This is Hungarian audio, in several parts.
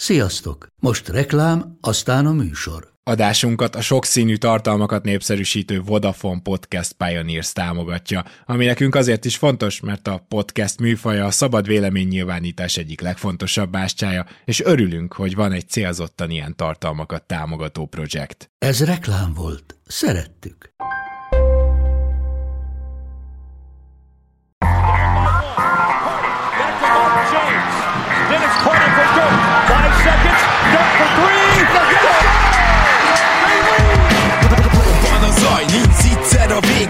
Sziasztok! Most reklám, aztán a műsor. Adásunkat a sokszínű tartalmakat népszerűsítő Vodafone Podcast Pioneers támogatja, ami nekünk azért is fontos, mert a podcast műfaja a szabad véleménynyilvánítás egyik legfontosabb bástyája, és örülünk, hogy van egy célzottan ilyen tartalmakat támogató projekt. Ez reklám volt. Szerettük.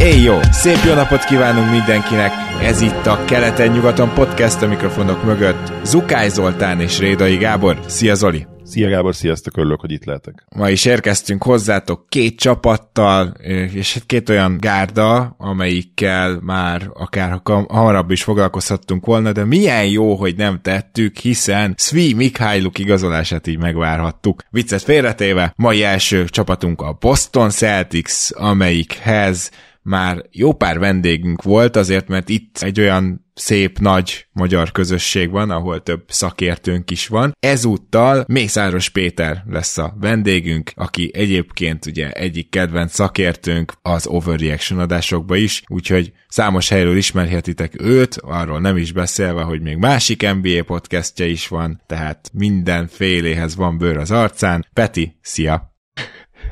Éj jó! Szép jó napot kívánunk mindenkinek! Ez itt a Keleten-nyugaton podcast a mikrofonok mögött. Zukály Zoltán és Rédai Gábor. Szia Zoli! Szia Gábor, sziasztok, örülök, hogy itt lehetek. Ma is érkeztünk hozzátok két csapattal, és hát két olyan gárda, amelyikkel már akár hamarabb is foglalkozhattunk volna, de milyen jó, hogy nem tettük, hiszen Svi Mikhailuk igazolását így megvárhattuk. Viccet félretéve, mai első csapatunk a Boston Celtics, amelyikhez már jó pár vendégünk volt, azért mert itt egy olyan szép nagy magyar közösség van, ahol több szakértőnk is van. Ezúttal Mészáros Péter lesz a vendégünk, aki egyébként ugye egyik kedvenc szakértőnk az Overreaction adásokba is, úgyhogy számos helyről ismerhetitek őt, arról nem is beszélve, hogy még másik NBA podcastja is van, tehát mindenféléhez van bőr az arcán. Peti, szia!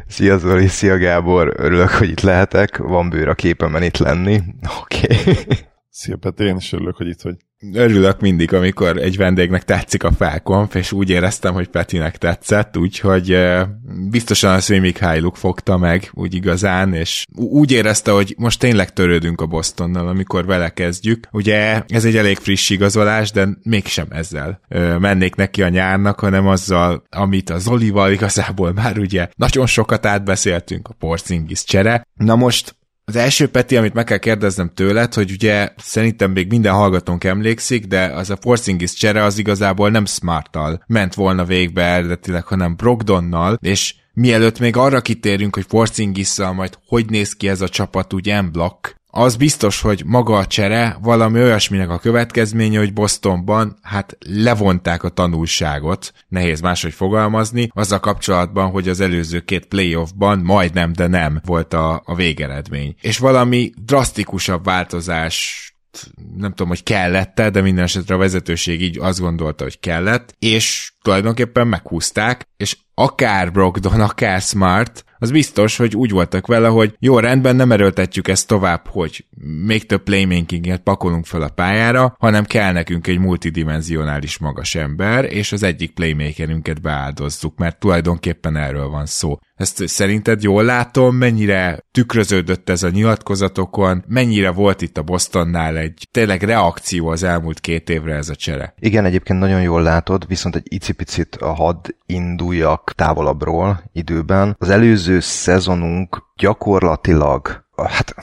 Szia Zoli, szia Gábor, örülök, hogy itt lehetek, van bőr a képemen itt lenni. Oké. Okay. Szia Peti, én is örülök, hogy itt vagy. Örülök mindig, amikor egy vendégnek tetszik a felkonf, és úgy éreztem, hogy Petinek tetszett, úgyhogy biztosan a Szvi Mikhailuk fogta meg úgy igazán, és úgy érezte, hogy most tényleg törődünk a Bostonnal, amikor vele kezdjük. Ugye ez egy elég friss igazolás, de mégsem ezzel mennék neki a nyárnak, hanem azzal, amit a Zolival igazából már ugye nagyon sokat átbeszéltünk, a Porzingis csere. Na most az első Peti, amit meg kell kérdeznem tőled, hogy ugye szerintem még minden hallgatónk emlékszik, de az a Porzingis csere az igazából nem Smarttal ment volna végbe eredetileg, hanem Brogdonnal, és mielőtt még arra kitérünk, hogy Porzingisszal majd hogy néz ki ez a csapat úgy M-block, az biztos, hogy maga a csere valami olyasminek a következménye, hogy Bostonban hát levonták a tanulságot, nehéz máshogy fogalmazni, azzal kapcsolatban, hogy az előző két playoffban majdnem, de nem volt a, a végeredmény. És valami drasztikusabb változás nem tudom, hogy kellett de minden esetre a vezetőség így azt gondolta, hogy kellett, és tulajdonképpen meghúzták, és akár Brogdon, akár Smart, az biztos, hogy úgy voltak vele, hogy jó, rendben, nem erőltetjük ezt tovább, hogy még több playmakinget pakolunk fel a pályára, hanem kell nekünk egy multidimensionális magas ember, és az egyik playmakerünket beáldozzuk, mert tulajdonképpen erről van szó. Ezt szerinted jól látom, mennyire tükröződött ez a nyilatkozatokon, mennyire volt itt a Bostonnál egy tényleg reakció az elmúlt két évre ez a csere? Igen, egyébként nagyon jól látod, viszont egy icipicit a had induljak távolabbról időben. Az előző szezonunk gyakorlatilag hát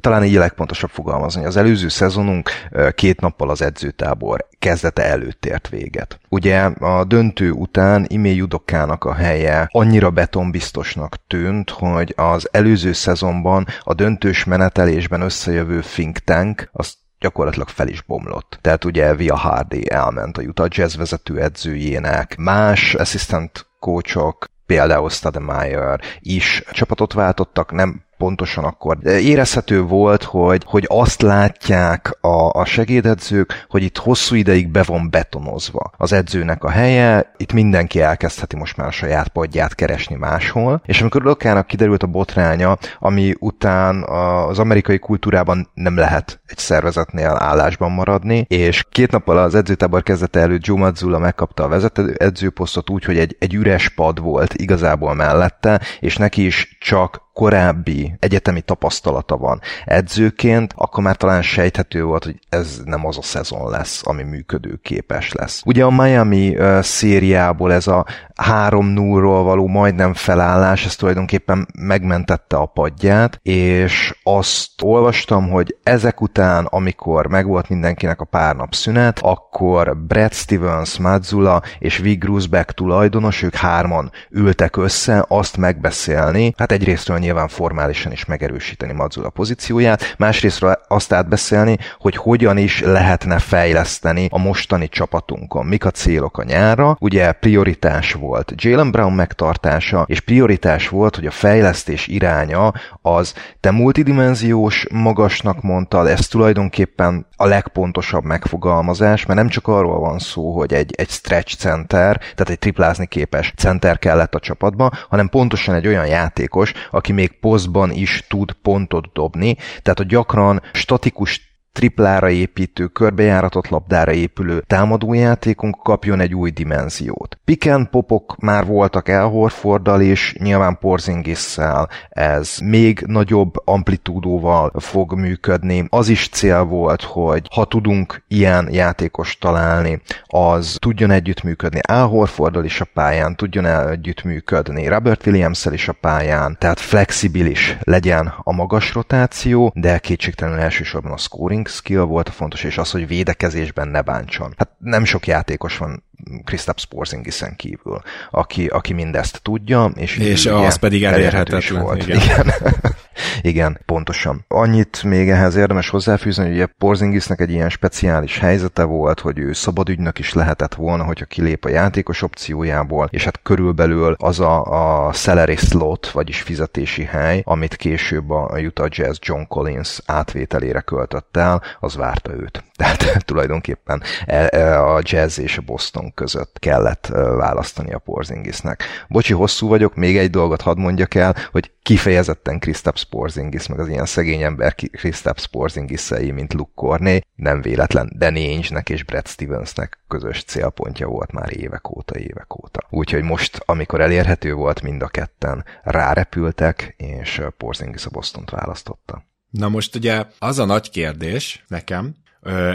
talán így a legpontosabb fogalmazni. Az előző szezonunk két nappal az edzőtábor kezdete előtt ért véget. Ugye a döntő után Imé Judokának a helye annyira betonbiztosnak tűnt, hogy az előző szezonban a döntős menetelésben összejövő think tank, azt gyakorlatilag fel is bomlott. Tehát ugye Via Hardy elment a Utah Jazz vezető edzőjének, más assistant coachok, például Stademeyer is csapatot váltottak, nem pontosan akkor. Érezhető volt, hogy, hogy azt látják a, a segédedzők, hogy itt hosszú ideig be van betonozva az edzőnek a helye, itt mindenki elkezdheti most már a saját padját keresni máshol, és amikor Lokának kiderült a botránya, ami után az amerikai kultúrában nem lehet egy szervezetnél állásban maradni, és két nappal az edzőtábor kezdete előtt Joe Mazzula megkapta a vezető edzőposztot úgy, hogy egy, egy üres pad volt igazából mellette, és neki is csak korábbi egyetemi tapasztalata van edzőként, akkor már talán sejthető volt, hogy ez nem az a szezon lesz, ami működőképes lesz. Ugye a Miami uh, szériából ez a 3-0-ról való majdnem felállás, ez tulajdonképpen megmentette a padját, és azt olvastam, hogy ezek után, amikor megvolt mindenkinek a pár nap szünet, akkor Brad Stevens, Mazzula és Vic Grusbeck tulajdonos, ők hárman ültek össze azt megbeszélni, hát egyrésztről nyilván formálisan is megerősíteni Mazzula pozícióját, másrésztről azt átbeszélni, hogy hogyan is lehetne fejleszteni a mostani csapatunkon, mik a célok a nyára. Ugye prioritás volt Jalen Brown megtartása, és prioritás volt, hogy a fejlesztés iránya az te multidimenziós magasnak mondtad, ez tulajdonképpen a legpontosabb megfogalmazás, mert nem csak arról van szó, hogy egy, egy stretch center, tehát egy triplázni képes center kellett a csapatba, hanem pontosan egy olyan játékos, aki még posztban is tud pontot dobni, tehát a gyakran statikus triplára építő, körbejáratott labdára épülő támadójátékunk kapjon egy új dimenziót. Piken popok már voltak El Horforddal és nyilván Porzingisszel ez még nagyobb amplitúdóval fog működni. Az is cél volt, hogy ha tudunk ilyen játékos találni, az tudjon együttműködni El Horforddal is a pályán, tudjon együttműködni Robert williams is a pályán, tehát flexibilis legyen a magas rotáció, de kétségtelenül elsősorban a scoring skill volt a fontos, és az, hogy védekezésben ne bántson. Hát nem sok játékos van Kristaps Porzingisen kívül, aki, aki mindezt tudja, és, és ugye, az pedig elérhetetlen. Volt. Igen. igen. igen, pontosan. Annyit még ehhez érdemes hozzáfűzni, hogy ugye Porzingisnek egy ilyen speciális helyzete volt, hogy ő szabadügynök is lehetett volna, hogyha kilép a játékos opciójából, és hát körülbelül az a, a salary slot, vagyis fizetési hely, amit később a Utah Jazz John Collins átvételére költött el, az várta őt. Tehát tulajdonképpen e, e, a Jazz és a Boston között kellett választani a Porzingisnek. Bocsi, hosszú vagyok, még egy dolgot hadd mondjak el, hogy kifejezetten Kristaps Porzingis, meg az ilyen szegény ember Kristaps Porzingisei, mint Luke Corney, nem véletlen Danny Ainge-nek és Brad Stevensnek közös célpontja volt már évek óta, évek óta. Úgyhogy most, amikor elérhető volt, mind a ketten rárepültek, és Porzingis a Bostont választotta. Na most ugye az a nagy kérdés nekem,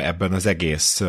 ebben az egész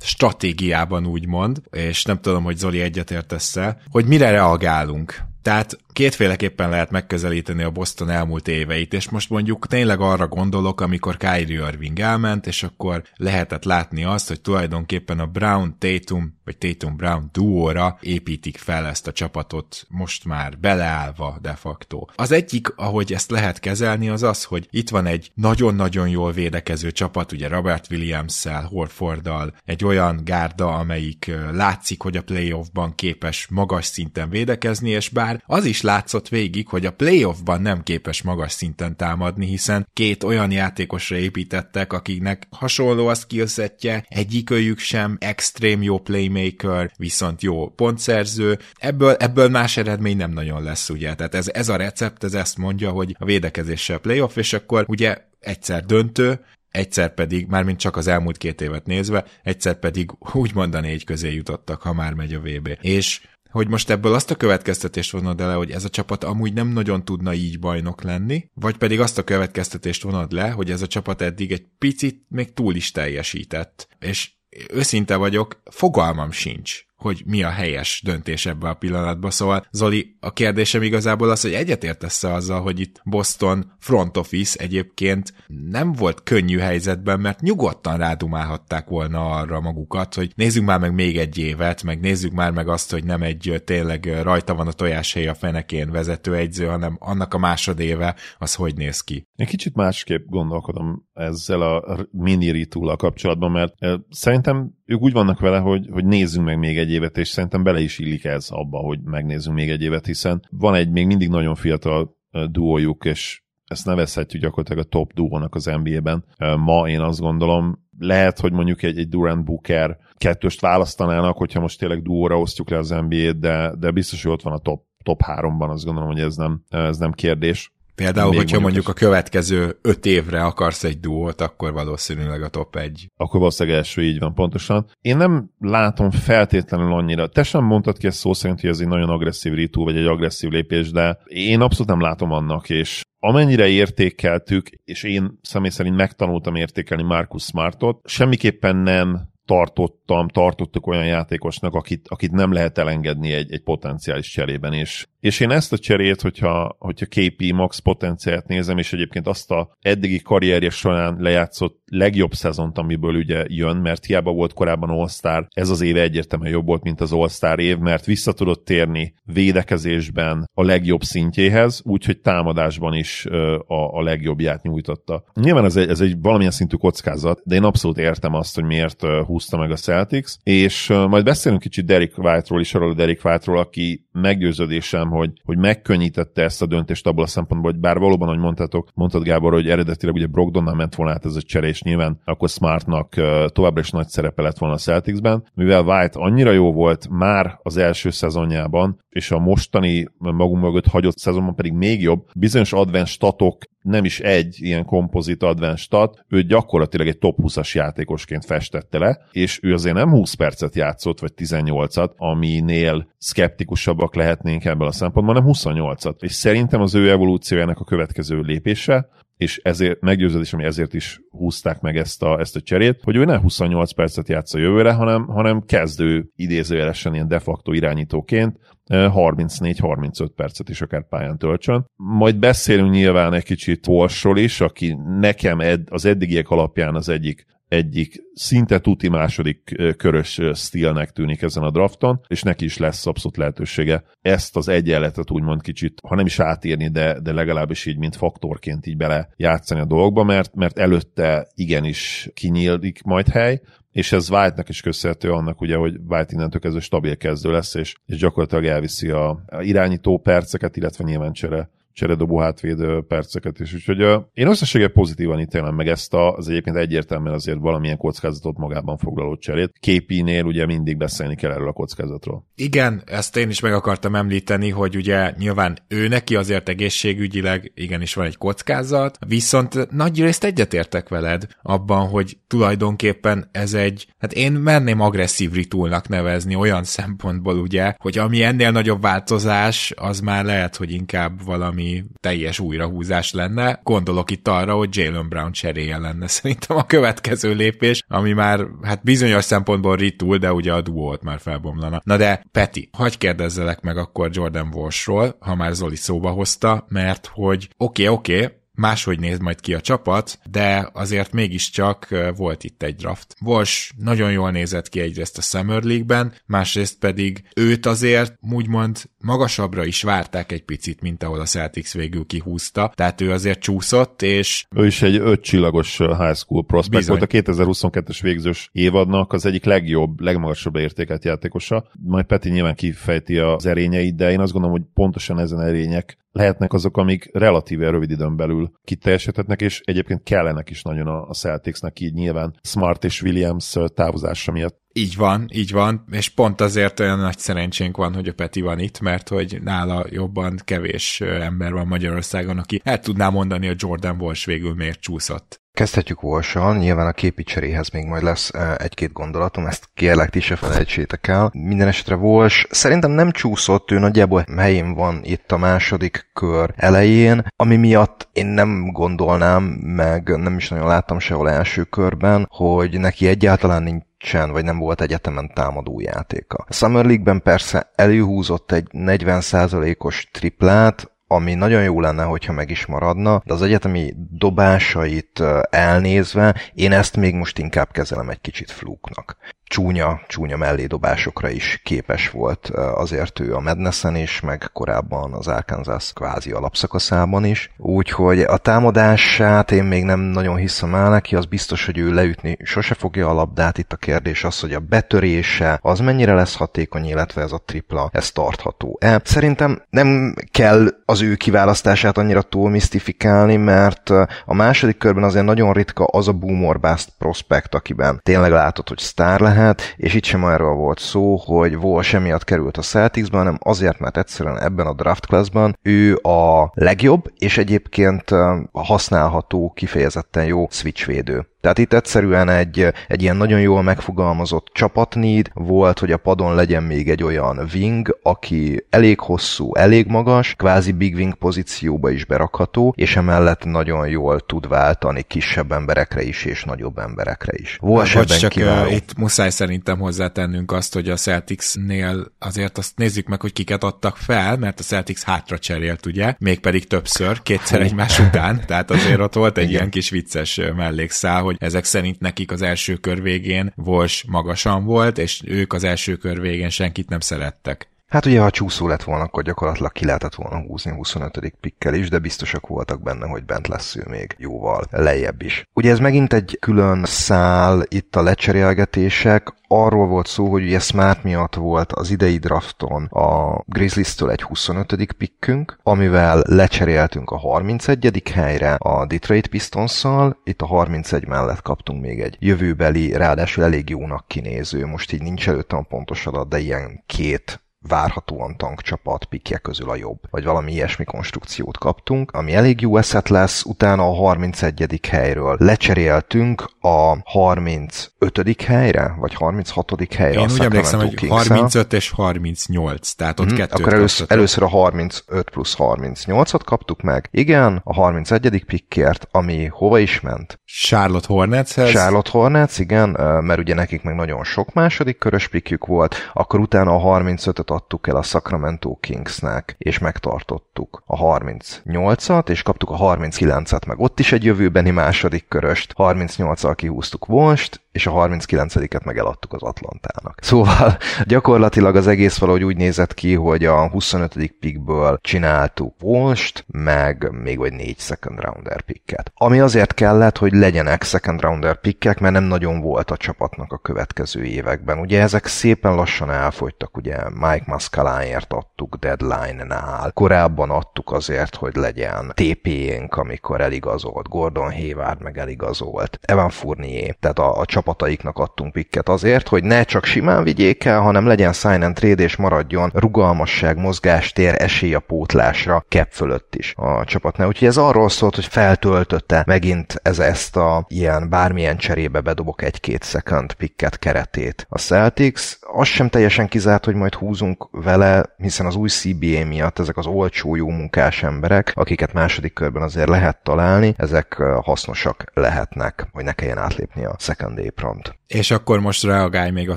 stratégiában úgymond, és nem tudom, hogy Zoli egyetértesz-e, hogy mire reagálunk. Tehát kétféleképpen lehet megközelíteni a Boston elmúlt éveit, és most mondjuk tényleg arra gondolok, amikor Kyrie Irving elment, és akkor lehetett látni azt, hogy tulajdonképpen a Brown-Tatum, vagy Tatum-Brown duóra építik fel ezt a csapatot most már beleállva de facto. Az egyik, ahogy ezt lehet kezelni, az az, hogy itt van egy nagyon-nagyon jól védekező csapat, ugye Robert Williams-szel, Horforddal, egy olyan gárda, amelyik látszik, hogy a playoffban képes magas szinten védekezni, és bár az is látszott végig, hogy a playoffban nem képes magas szinten támadni, hiszen két olyan játékosra építettek, akiknek hasonló a skillsetje, egyikőjük sem extrém jó playmaker, viszont jó pontszerző. Ebből, ebből más eredmény nem nagyon lesz, ugye? Tehát ez, ez a recept, ez ezt mondja, hogy a védekezéssel playoff, és akkor ugye egyszer döntő, egyszer pedig, mármint csak az elmúlt két évet nézve, egyszer pedig úgy mondani egy közé jutottak, ha már megy a VB. És hogy most ebből azt a következtetést vonod le, hogy ez a csapat amúgy nem nagyon tudna így bajnok lenni, vagy pedig azt a következtetést vonod le, hogy ez a csapat eddig egy picit még túl is teljesített. És őszinte vagyok, fogalmam sincs, hogy mi a helyes döntés ebbe a pillanatban. Szóval Zoli, a kérdésem igazából az, hogy egyetértesz -e azzal, hogy itt Boston front office egyébként nem volt könnyű helyzetben, mert nyugodtan rádumálhatták volna arra magukat, hogy nézzük már meg még egy évet, meg nézzük már meg azt, hogy nem egy tényleg rajta van a tojáshely a fenekén vezetőegyző, hanem annak a másodéve az hogy néz ki. Én kicsit másképp gondolkodom ezzel a mini ritúllal kapcsolatban, mert szerintem ők úgy vannak vele, hogy, hogy nézzünk meg még egy évet, és szerintem bele is illik ez abba, hogy megnézzünk még egy évet, hiszen van egy még mindig nagyon fiatal duójuk, és ezt nevezhetjük gyakorlatilag a top duónak az NBA-ben. Ma én azt gondolom, lehet, hogy mondjuk egy, egy Durant Booker kettőst választanának, hogyha most tényleg duóra osztjuk le az NBA-t, de, de biztos, hogy ott van a top, top háromban, azt gondolom, hogy ez nem, ez nem kérdés. Például, Még hogyha mondjuk mondjuk a következő öt évre akarsz egy duót, akkor valószínűleg a top egy. akkor valószínűleg első így van pontosan. Én nem látom feltétlenül annyira. Te sem mondtad ki ezt szó szerint, hogy ez egy nagyon agresszív ritú, vagy egy agresszív lépés, de én abszolút nem látom annak, és amennyire értékeltük, és én személy szerint megtanultam értékelni Marcus Smartot, semmiképpen nem tartottam, tartottuk olyan játékosnak, akit, akit nem lehet elengedni egy, egy potenciális cserében, és, és én ezt a cserét, hogyha, hogyha KP max potenciált nézem, és egyébként azt a eddigi karrierje során lejátszott legjobb szezont, amiből ugye jön, mert hiába volt korábban All-Star, ez az éve egyértelműen jobb volt, mint az All-Star év, mert vissza tudott térni védekezésben a legjobb szintjéhez, úgyhogy támadásban is a, a legjobbját nyújtotta. Nyilván ez egy, ez egy valamilyen szintű kockázat, de én abszolút értem azt, hogy miért húzta meg a Celtics, és majd beszélünk kicsit Derek White-ról is, arról a Derek White-ról, aki meggyőződésem, hogy, hogy megkönnyítette ezt a döntést abból a szempontból, hogy bár valóban, ahogy mondtátok, mondtad Gábor, hogy eredetileg ugye Brogdonnal ment volna át ez a csere, és nyilván akkor Smartnak továbbra is nagy szerepe lett volna a Celticsben, mivel White annyira jó volt már az első szezonjában, és a mostani magunk mögött hagyott szezonban pedig még jobb, bizonyos advanced statok nem is egy ilyen kompozit advanced stat, ő gyakorlatilag egy top 20-as játékosként festette le, és ő azért nem 20 percet játszott, vagy 18-at, aminél szkeptikusabbak lehetnénk ebből a szempontból, hanem 28-at. És szerintem az ő evolúciójának a következő lépése, és ezért meggyőződés, ami ezért is húzták meg ezt a, ezt a cserét, hogy ő ne 28 percet játsza jövőre, hanem, hanem kezdő idézőjelesen ilyen de facto irányítóként 34-35 percet is akár pályán töltsön. Majd beszélünk nyilván egy kicsit Walshról is, aki nekem ed, az eddigiek alapján az egyik egyik szinte tuti második körös stílnek tűnik ezen a drafton, és neki is lesz abszolút lehetősége. Ezt az egyenletet úgymond kicsit, ha nem is átírni, de, de legalábbis így, mint faktorként így bele játszani a dolgokba, mert, mert előtte igenis kinyílik majd hely, és ez White-nak is köszönhető annak, ugye, hogy White innentől kezdve stabil kezdő lesz, és, és gyakorlatilag elviszi a, a irányító perceket, illetve nyilván csere cseredobó hátvéd perceket is. Úgyhogy uh, én összességgel pozitívan ítélem meg ezt a, az egyébként egyértelműen azért valamilyen kockázatot magában foglaló cserét. Képinél ugye mindig beszélni kell erről a kockázatról. Igen, ezt én is meg akartam említeni, hogy ugye nyilván ő neki azért egészségügyileg igenis van egy kockázat, viszont nagy részt egyetértek veled abban, hogy tulajdonképpen ez egy, hát én merném agresszív ritulnak nevezni olyan szempontból ugye, hogy ami ennél nagyobb változás, az már lehet, hogy inkább valami teljes újrahúzás lenne. Gondolok itt arra, hogy Jalen Brown cseréje lenne szerintem a következő lépés, ami már hát bizonyos szempontból ritul, de ugye a duót már felbomlana. Na de Peti, hagyj kérdezzelek meg akkor Jordan Walshról, ha már Zoli szóba hozta, mert hogy oké, okay, oké, okay, máshogy néz majd ki a csapat, de azért mégiscsak volt itt egy draft. Walsh nagyon jól nézett ki egyrészt a Summer League-ben, másrészt pedig őt azért úgymond magasabbra is várták egy picit, mint ahol a Celtics végül kihúzta, tehát ő azért csúszott, és... Ő is egy ötcsillagos high school prospect Bizony. volt a 2022-es végzős évadnak az egyik legjobb, legmagasabb értékelt játékosa. Majd Peti nyilván kifejti az erényeit, de én azt gondolom, hogy pontosan ezen erények lehetnek azok, amik relatíve rövid időn belül kiteljesedhetnek, és egyébként kellenek is nagyon a Celticsnek így nyilván Smart és Williams távozása miatt. Így van, így van, és pont azért olyan nagy szerencsénk van, hogy a Peti van itt, mert hogy nála jobban kevés ember van Magyarországon, aki el tudná mondani, hogy Jordan Walsh végül miért csúszott. Kezdhetjük Walsh-on, nyilván a képi cseréhez még majd lesz egy-két gondolatom, ezt kérlek ti se felejtsétek el. Minden esetre Walsh szerintem nem csúszott, ő nagyjából helyén van itt a második kör elején, ami miatt én nem gondolnám, meg nem is nagyon láttam sehol első körben, hogy neki egyáltalán nincs nincsen, vagy nem volt egyetemen támadó játéka. A Summer League-ben persze előhúzott egy 40%-os triplát, ami nagyon jó lenne, hogyha meg is maradna, de az egyetemi dobásait elnézve én ezt még most inkább kezelem egy kicsit flúknak csúnya, csúnya mellédobásokra is képes volt azért ő a Madnessen is, meg korábban az Arkansas kvázi alapszakaszában is. Úgyhogy a támadását én még nem nagyon hiszem el neki, az biztos, hogy ő leütni sose fogja a labdát. Itt a kérdés az, hogy a betörése az mennyire lesz hatékony, illetve ez a tripla, ez tartható-e. Szerintem nem kell az ő kiválasztását annyira túl misztifikálni, mert a második körben azért nagyon ritka az a boomer prospect, akiben tényleg látod, hogy sztár lehet, lehet, és itt sem arról volt szó, hogy Walsh emiatt került a Celticsban, hanem azért, mert egyszerűen ebben a draft classban ő a legjobb, és egyébként használható, kifejezetten jó switchvédő. Tehát itt egyszerűen egy, egy ilyen nagyon jól megfogalmazott csapatníd volt, hogy a padon legyen még egy olyan wing, aki elég hosszú, elég magas, kvázi big wing pozícióba is berakható, és emellett nagyon jól tud váltani kisebb emberekre is, és nagyobb emberekre is. Volt Bocs, csak kiváló. itt muszáj szerintem hozzátennünk azt, hogy a Celticsnél azért azt nézzük meg, hogy kiket adtak fel, mert a Celtics hátra cserélt, ugye? Mégpedig többször, kétszer egymás után, tehát azért ott volt egy Igen. ilyen kis vicces mellékszál, hogy ezek szerint nekik az első kör végén Vos magasan volt, és ők az első kör végén senkit nem szerettek. Hát ugye, ha csúszó lett volna, akkor gyakorlatilag ki lehetett volna húzni 25. pikkel is, de biztosak voltak benne, hogy bent lesz ő még jóval lejjebb is. Ugye ez megint egy külön szál itt a lecserélgetések, arról volt szó, hogy ugye Smart miatt volt az idei drafton a Grizzlies-től egy 25. pikkünk, amivel lecseréltünk a 31. helyre a Detroit Pistons-szal, itt a 31 mellett kaptunk még egy jövőbeli, ráadásul elég jónak kinéző, most így nincs előttem a pontos adat, de ilyen két várhatóan tankcsapat pikje közül a jobb, vagy valami ilyesmi konstrukciót kaptunk, ami elég jó eszet lesz, utána a 31. helyről lecseréltünk a 35. helyre, vagy 36. helyre. Én úgy emlékszem, hogy 35 és 38, tehát ott mm, kettőt Akkor először, először a 35 plusz 38-ot kaptuk meg. Igen, a 31. pikkért, ami hova is ment? Charlotte Hornetshez. Charlotte Hornets, igen, mert ugye nekik meg nagyon sok második körös pikjük volt, akkor utána a 35-öt adtuk el a Sacramento Kingsnek, és megtartottuk a 38-at, és kaptuk a 39-et, meg ott is egy jövőbeni második köröst, 38-al kihúztuk Vonst, és a 39-et meg eladtuk az Atlantának. Szóval gyakorlatilag az egész valahogy úgy nézett ki, hogy a 25. pickből csináltuk Volst, meg még vagy négy second rounder picket. Ami azért kellett, hogy legyenek second rounder pickek, mert nem nagyon volt a csapatnak a következő években. Ugye ezek szépen lassan elfogytak, ugye Mike Muscalaért adtuk deadline-nál, korábban adtuk azért, hogy legyen TP-énk, amikor eligazolt, Gordon Hayward meg eligazolt, Evan Fournier, tehát a, a csapataiknak adtunk pikket azért, hogy ne csak simán vigyék el, hanem legyen sign and trade és maradjon rugalmasság, mozgástér, esély a pótlásra cap fölött is a csapatnál. Úgyhogy ez arról szólt, hogy feltöltötte megint ez ezt a ilyen bármilyen cserébe bedobok egy-két second picket keretét. A Celtics az sem teljesen kizárt, hogy majd húzunk vele, hiszen az új CBA miatt ezek az olcsó jó munkás emberek, akiket második körben azért lehet találni, ezek hasznosak lehetnek, hogy ne kelljen átlépni a second apront. És akkor most reagálj még a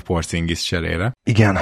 Porzingis cserére. Igen,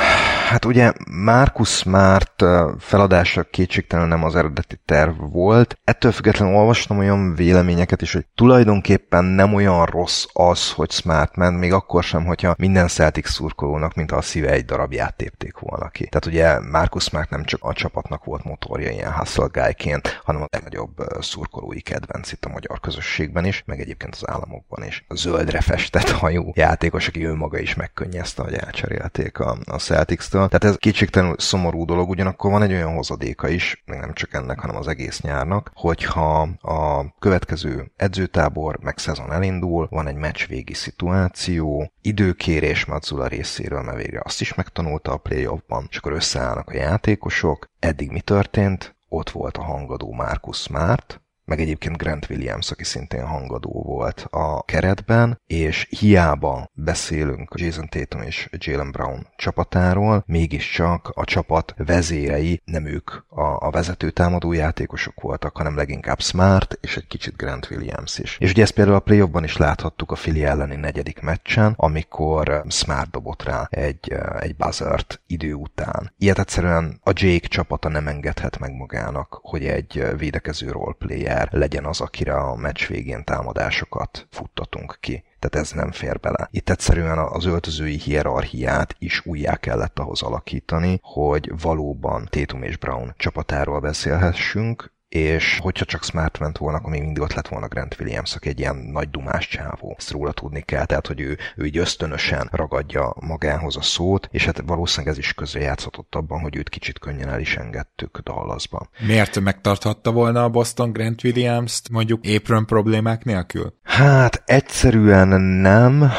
hát ugye Marcus Smart feladása kétségtelenül nem az eredeti terv volt. Ettől függetlenül olvastam olyan véleményeket is, hogy tulajdonképpen nem olyan rossz az, hogy Smart ment, még akkor sem, hogyha minden Celtic szurkolónak, mint a szíve egy darabját tépték volna ki. Tehát ugye Marcus Smart nem csak a csapatnak volt motorja ilyen hustle guy-ként, hanem a legnagyobb szurkolói kedvenc itt a magyar közösségben is, meg egyébként az államokban is. A zöldre festett hajú játékos, aki ő maga is megkönnyezte, hogy elcserélték a, a Celtics-től. Tehát ez kétségtelenül szomorú dolog, ugyanakkor van egy olyan hozadéka is, még nem csak ennek, hanem az egész nyárnak, hogyha a következő edzőtábor meg szezon elindul, van egy meccs végi szituáció, időkérés Mazzula részéről, mert végre azt is megtanulta a playoffban, és akkor összeállnak a játékosok. Eddig mi történt? Ott volt a hangadó Marcus Smart, meg egyébként Grant Williams, aki szintén hangadó volt a keretben, és hiába beszélünk Jason Tatum és Jalen Brown csapatáról, mégiscsak a csapat vezérei nem ők a, a vezető támadó játékosok voltak, hanem leginkább Smart és egy kicsit Grant Williams is. És ugye ezt például a playoffban is láthattuk a Fili elleni negyedik meccsen, amikor Smart dobott rá egy, egy buzzert idő után. Ilyet egyszerűen a Jake csapata nem engedhet meg magának, hogy egy védekező roleplayer ember legyen az, akire a meccs végén támadásokat futtatunk ki. Tehát ez nem fér bele. Itt egyszerűen az öltözői hierarchiát is újjá kellett ahhoz alakítani, hogy valóban Tétum és Brown csapatáról beszélhessünk, és hogyha csak Smart ment volna, akkor még mindig ott lett volna Grant Williams, aki egy ilyen nagy dumás csávó. Ezt róla tudni kell, tehát hogy ő, ő így ösztönösen ragadja magához a szót, és hát valószínűleg ez is közrejátszott abban, hogy őt kicsit könnyen el is engedtük Dallasban. Miért megtarthatta volna a Boston Grant Williams-t mondjuk apron problémák nélkül? Hát egyszerűen nem,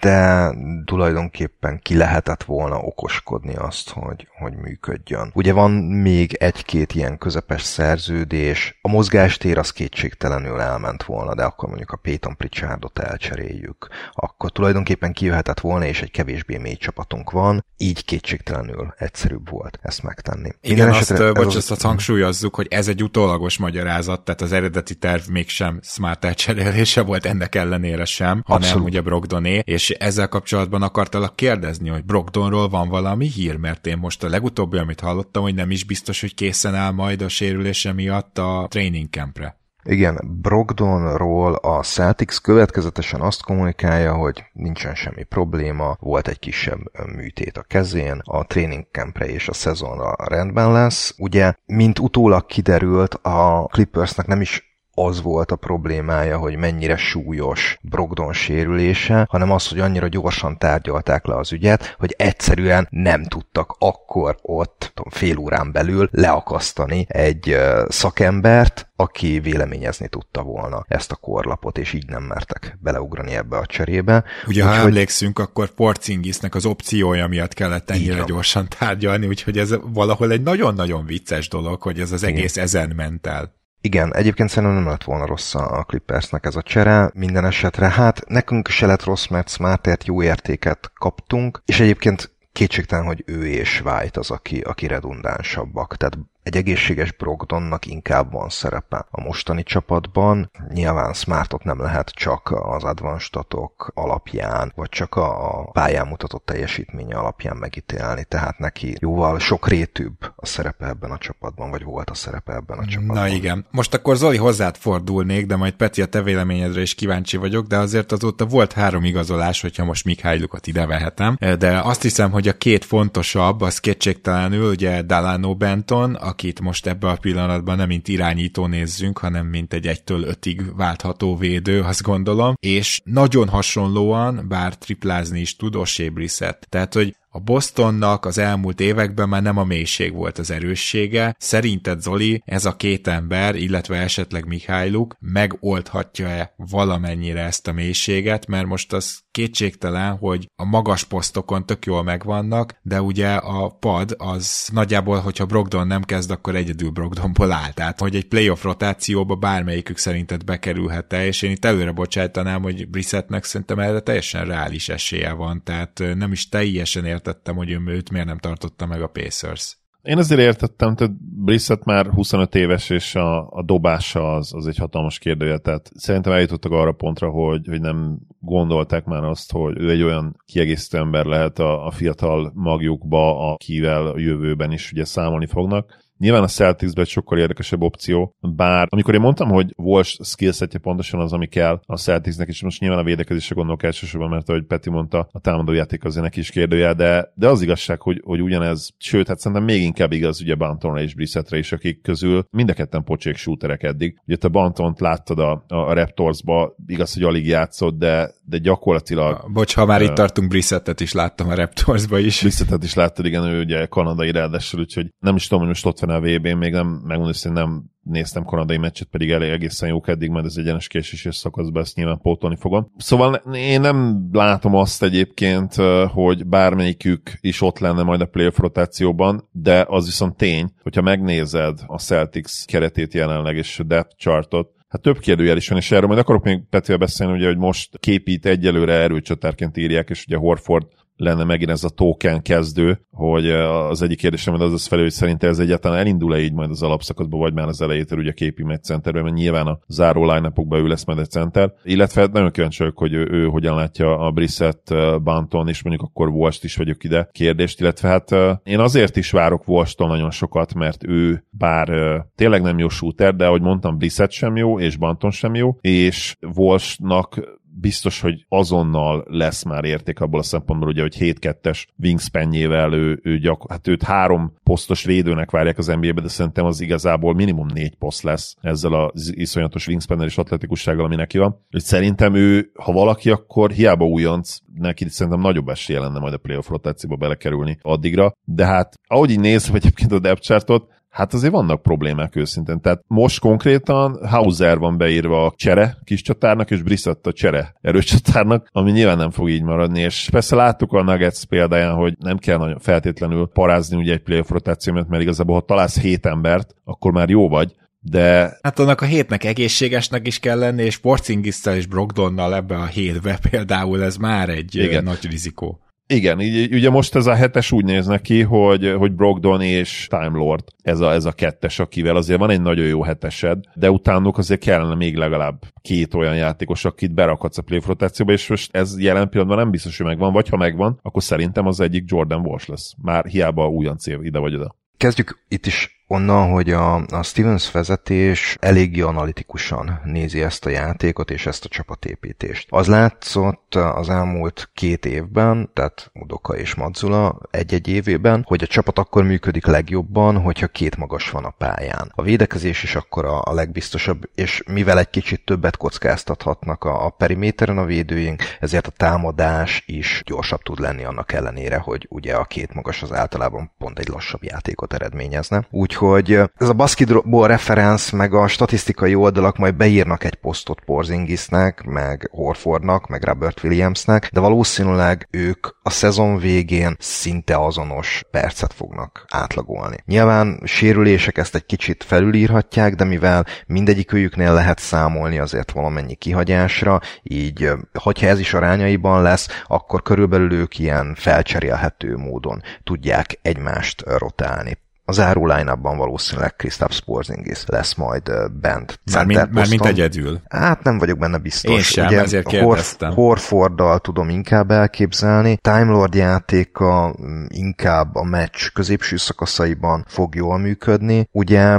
de tulajdonképpen ki lehetett volna okoskodni azt, hogy, hogy működjön. Ugye van még egy-két ilyen közepes szerződés, a mozgástér az kétségtelenül elment volna, de akkor mondjuk a Peyton Pritchardot elcseréljük, akkor tulajdonképpen kijöhetett volna, és egy kevésbé mély csapatunk van, így kétségtelenül egyszerűbb volt ezt megtenni. Igen, azt, esetre, bocs, az... azt hangsúlyozzuk, hogy ez egy utólagos magyarázat, tehát az eredeti terv mégsem smart elcserélése volt ennek ellenére sem, hanem Abszolút. ugye Brogdoné, és ezzel kapcsolatban akartalak kérdezni, hogy Brogdonról van valami hír, mert én most a legutóbbi, amit hallottam, hogy nem is biztos, hogy készen áll majd a sérülése miatt a training campre. Igen, Brogdonról a Celtics következetesen azt kommunikálja, hogy nincsen semmi probléma, volt egy kisebb műtét a kezén, a training campre és a szezonra rendben lesz. Ugye, mint utólag kiderült, a Clippersnek nem is az volt a problémája, hogy mennyire súlyos Brogdon sérülése, hanem az, hogy annyira gyorsan tárgyalták le az ügyet, hogy egyszerűen nem tudtak akkor ott tudom, fél órán belül leakasztani egy szakembert, aki véleményezni tudta volna ezt a korlapot, és így nem mertek beleugrani ebbe a cserébe. Ugye, úgyhogy... ha emlékszünk, akkor Porcingisnek az opciója miatt kellett ennyire gyorsan tárgyalni, úgyhogy ez valahol egy nagyon-nagyon vicces dolog, hogy ez az egész Igen. ezen ment el. Igen, egyébként szerintem nem lett volna rossz a Clippersnek ez a csere, minden esetre. Hát nekünk se lett rossz, mert Smartért jó értéket kaptunk, és egyébként kétségtelen, hogy ő és White az, aki, aki redundánsabbak. Tehát egy egészséges Brogdonnak inkább van szerepe a mostani csapatban. Nyilván Smartot nem lehet csak az advanstatok alapján, vagy csak a pályán mutatott teljesítménye alapján megítélni, tehát neki jóval sok rétűbb a szerepe ebben a csapatban, vagy volt a szerepe ebben a csapatban. Na igen. Most akkor Zoli hozzád fordulnék, de majd Peti a te véleményedre is kíváncsi vagyok, de azért azóta volt három igazolás, hogyha most Mikhailukat ide vehetem, de azt hiszem, hogy a két fontosabb, az kétségtelenül ugye Dalano Benton, a akit most ebben a pillanatban nem mint irányító nézzünk, hanem mint egy egytől ötig váltható védő, azt gondolom, és nagyon hasonlóan, bár triplázni is tud, Osé Brissett. Tehát, hogy a Bostonnak az elmúlt években már nem a mélység volt az erőssége. Szerinted Zoli, ez a két ember, illetve esetleg Mihályluk megoldhatja-e valamennyire ezt a mélységet, mert most az kétségtelen, hogy a magas posztokon tök jól megvannak, de ugye a pad az nagyjából, hogyha Brogdon nem kezd, akkor egyedül Brogdonból áll. Tehát, hogy egy playoff rotációba bármelyikük szerinted bekerülhet-e, és én itt előre bocsájtanám, hogy Brissettnek szerintem erre teljesen reális esélye van, tehát nem is teljesen ért értettem, hogy ő őt miért nem tartotta meg a Pacers. Én azért értettem, tehát Brissett már 25 éves, és a, a dobása az, az egy hatalmas kérdője, tehát szerintem eljutottak arra pontra, hogy, hogy nem gondolták már azt, hogy ő egy olyan kiegészítő ember lehet a, a fiatal magjukba, akivel a jövőben is ugye számolni fognak. Nyilván a celtics egy sokkal érdekesebb opció, bár amikor én mondtam, hogy Walsh skillsetje pontosan az, ami kell a Celticsnek, és most nyilván a védekezésre gondolok elsősorban, mert ahogy Peti mondta, a támadójáték azért neki is kérdője, de, de az igazság, hogy, hogy ugyanez, sőt, hát szerintem még inkább igaz ugye Bantonra és Brissettre is, akik közül mind a ketten pocsék shooterek eddig. Ugye te Bantont láttad a, a Raptorsba, igaz, hogy alig játszott, de, de gyakorlatilag... Bocs, ha már uh, itt tartunk, Brissettet is láttam a Raptorsba is. Brissettet is láttad, igen, ő ugye kanadai ráadásul, úgyhogy nem is tudom, hogy most ott van a VB-n, még nem, megmondom, hogy nem néztem kanadai meccset, pedig elég egészen jók eddig, mert ez egyenes késéses szakaszban ezt nyilván pótolni fogom. Szóval én nem látom azt egyébként, hogy bármelyikük is ott lenne majd a playoff rotációban, de az viszont tény, hogyha megnézed a Celtics keretét jelenleg és depth chartot, Hát több kérdőjel is van, és erről majd akarok még Petivel beszélni, ugye, hogy most képít egyelőre erőcsatárként írják, és ugye Horford lenne megint ez a token kezdő, hogy az egyik kérdésem az az felé, hogy szerintem ez egyáltalán elindul-e így majd az alapszakaszban, vagy már az elejétől ugye képi centerben, mert nyilván a záró line ő lesz majd center. Illetve nagyon kíváncsi vagyok, hogy ő, ő, hogyan látja a Brissett Banton, és mondjuk akkor Walsh is vagyok ide kérdést, illetve hát én azért is várok walsh nagyon sokat, mert ő bár tényleg nem jó shooter, de ahogy mondtam, Brissett sem jó, és Banton sem jó, és Walshnak biztos, hogy azonnal lesz már érték abból a szempontból, ugye, hogy 7-2-es wingspanjével ő, ő gyakor- hát őt három posztos védőnek várják az NBA-be, de szerintem az igazából minimum négy poszt lesz ezzel az iszonyatos wingspan és atletikussággal, ami neki van. Úgy szerintem ő, ha valaki, akkor hiába újonc, neki szerintem nagyobb esélye lenne majd a playoff rotációba belekerülni addigra. De hát, ahogy így nézve egyébként a depth chartot, hát azért vannak problémák őszintén. Tehát most konkrétan Hauser van beírva a csere kis csatárnak, és Brissett a csere erős csatárnak, ami nyilván nem fog így maradni, és persze láttuk a Nuggets példáján, hogy nem kell nagyon feltétlenül parázni ugye egy playoff rotációt, mert igazából ha találsz hét embert, akkor már jó vagy, de... Hát annak a hétnek egészségesnek is kell lenni, és Porcingisztal és Brogdonnal ebbe a hétbe például ez már egy Igen. nagy rizikó. Igen, így, ugye most ez a hetes úgy néz neki, hogy, hogy Brogdon és Time Lord, ez a, ez a kettes, akivel azért van egy nagyon jó hetesed, de utánuk azért kellene még legalább két olyan játékos, akit berakhatsz a playoff rotációba, és most ez jelen pillanatban nem biztos, hogy megvan, vagy ha megvan, akkor szerintem az egyik Jordan Walsh lesz. Már hiába újonc ide vagy oda. Kezdjük itt is onnan, hogy a, a Stevens vezetés eléggé analitikusan nézi ezt a játékot és ezt a csapatépítést. Az látszott az elmúlt két évben, tehát Udoka és Mazzula egy-egy évében, hogy a csapat akkor működik legjobban, hogyha két magas van a pályán. A védekezés is akkor a, a legbiztosabb, és mivel egy kicsit többet kockáztathatnak a, a periméteren a védőink, ezért a támadás is gyorsabb tud lenni annak ellenére, hogy ugye a két magas az általában pont egy lassabb játékot eredményezne. Úgy Úgyhogy ez a basketball referenc, meg a statisztikai oldalak majd beírnak egy posztot Porzingisnek, meg Horfordnak, meg Robert Williamsnek, de valószínűleg ők a szezon végén szinte azonos percet fognak átlagolni. Nyilván sérülések ezt egy kicsit felülírhatják, de mivel mindegyik őjüknél lehet számolni azért valamennyi kihagyásra, így hogyha ez is arányaiban lesz, akkor körülbelül ők ilyen felcserélhető módon tudják egymást rotálni az záró line valószínűleg Kristaps Porzingis lesz majd bent. Már, mint, már mint egyedül. Hát nem vagyok benne biztos. Én sem, Ugye, ezért kérdeztem. Hor- Horforddal tudom inkább elképzelni. Time Lord játéka mm, inkább a meccs középső szakaszaiban fog jól működni. Ugye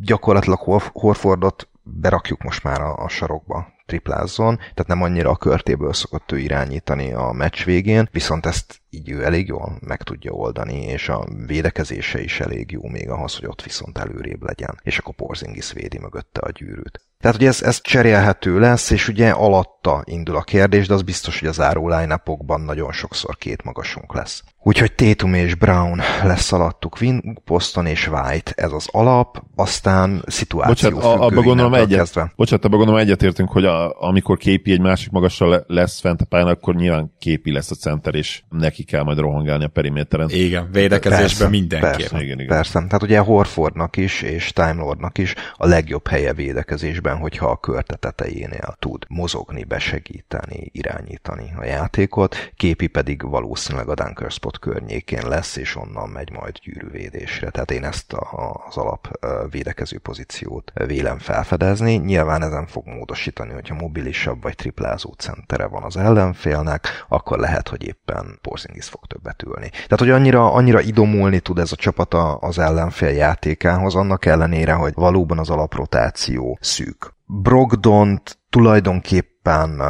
gyakorlatilag Hor- Horfordot berakjuk most már a, a sarokba triplázzon, tehát nem annyira a körtéből szokott ő irányítani a meccs végén, viszont ezt így ő elég jól meg tudja oldani, és a védekezése is elég jó még ahhoz, hogy ott viszont előrébb legyen, és akkor Porzingis védi mögötte a gyűrűt. Tehát ugye ez, ez cserélhető lesz, és ugye alatta indul a kérdés, de az biztos, hogy az záró line nagyon sokszor két magasunk lesz. Úgyhogy Tatum és Brown lesz alattuk, Win, Poston és White, ez az alap, aztán szituáció Bocsánat, abba gondolom, egyet, kezdve. bocsánat, abba gondolom egyetértünk, hogy a, amikor képi egy másik magasra lesz fent a pályán, akkor nyilván képi lesz a center, és neki kell majd rohangálni a periméteren. Igen, védekezésben mindenképp. Persze, igen, igen. persze. Tehát ugye Horfordnak is, és Time Lordnak is a legjobb helye védekezésben, hogyha a körte tetejénél tud mozogni, besegíteni, irányítani a játékot, képi pedig valószínűleg a Dunker Spot környékén lesz, és onnan megy majd gyűrűvédésre. Tehát én ezt a, az alap védekező pozíciót vélem felfedezni. Nyilván ezen fog módosítani, hogyha mobilisabb vagy triplázó centere van az ellenfélnek, akkor lehet, hogy éppen Porzingis fog többet ülni. Tehát, hogy annyira, annyira idomulni tud ez a csapat az ellenfél játékához, annak ellenére, hogy valóban az alaprotáció szűk. Brogdont tulajdonképpen,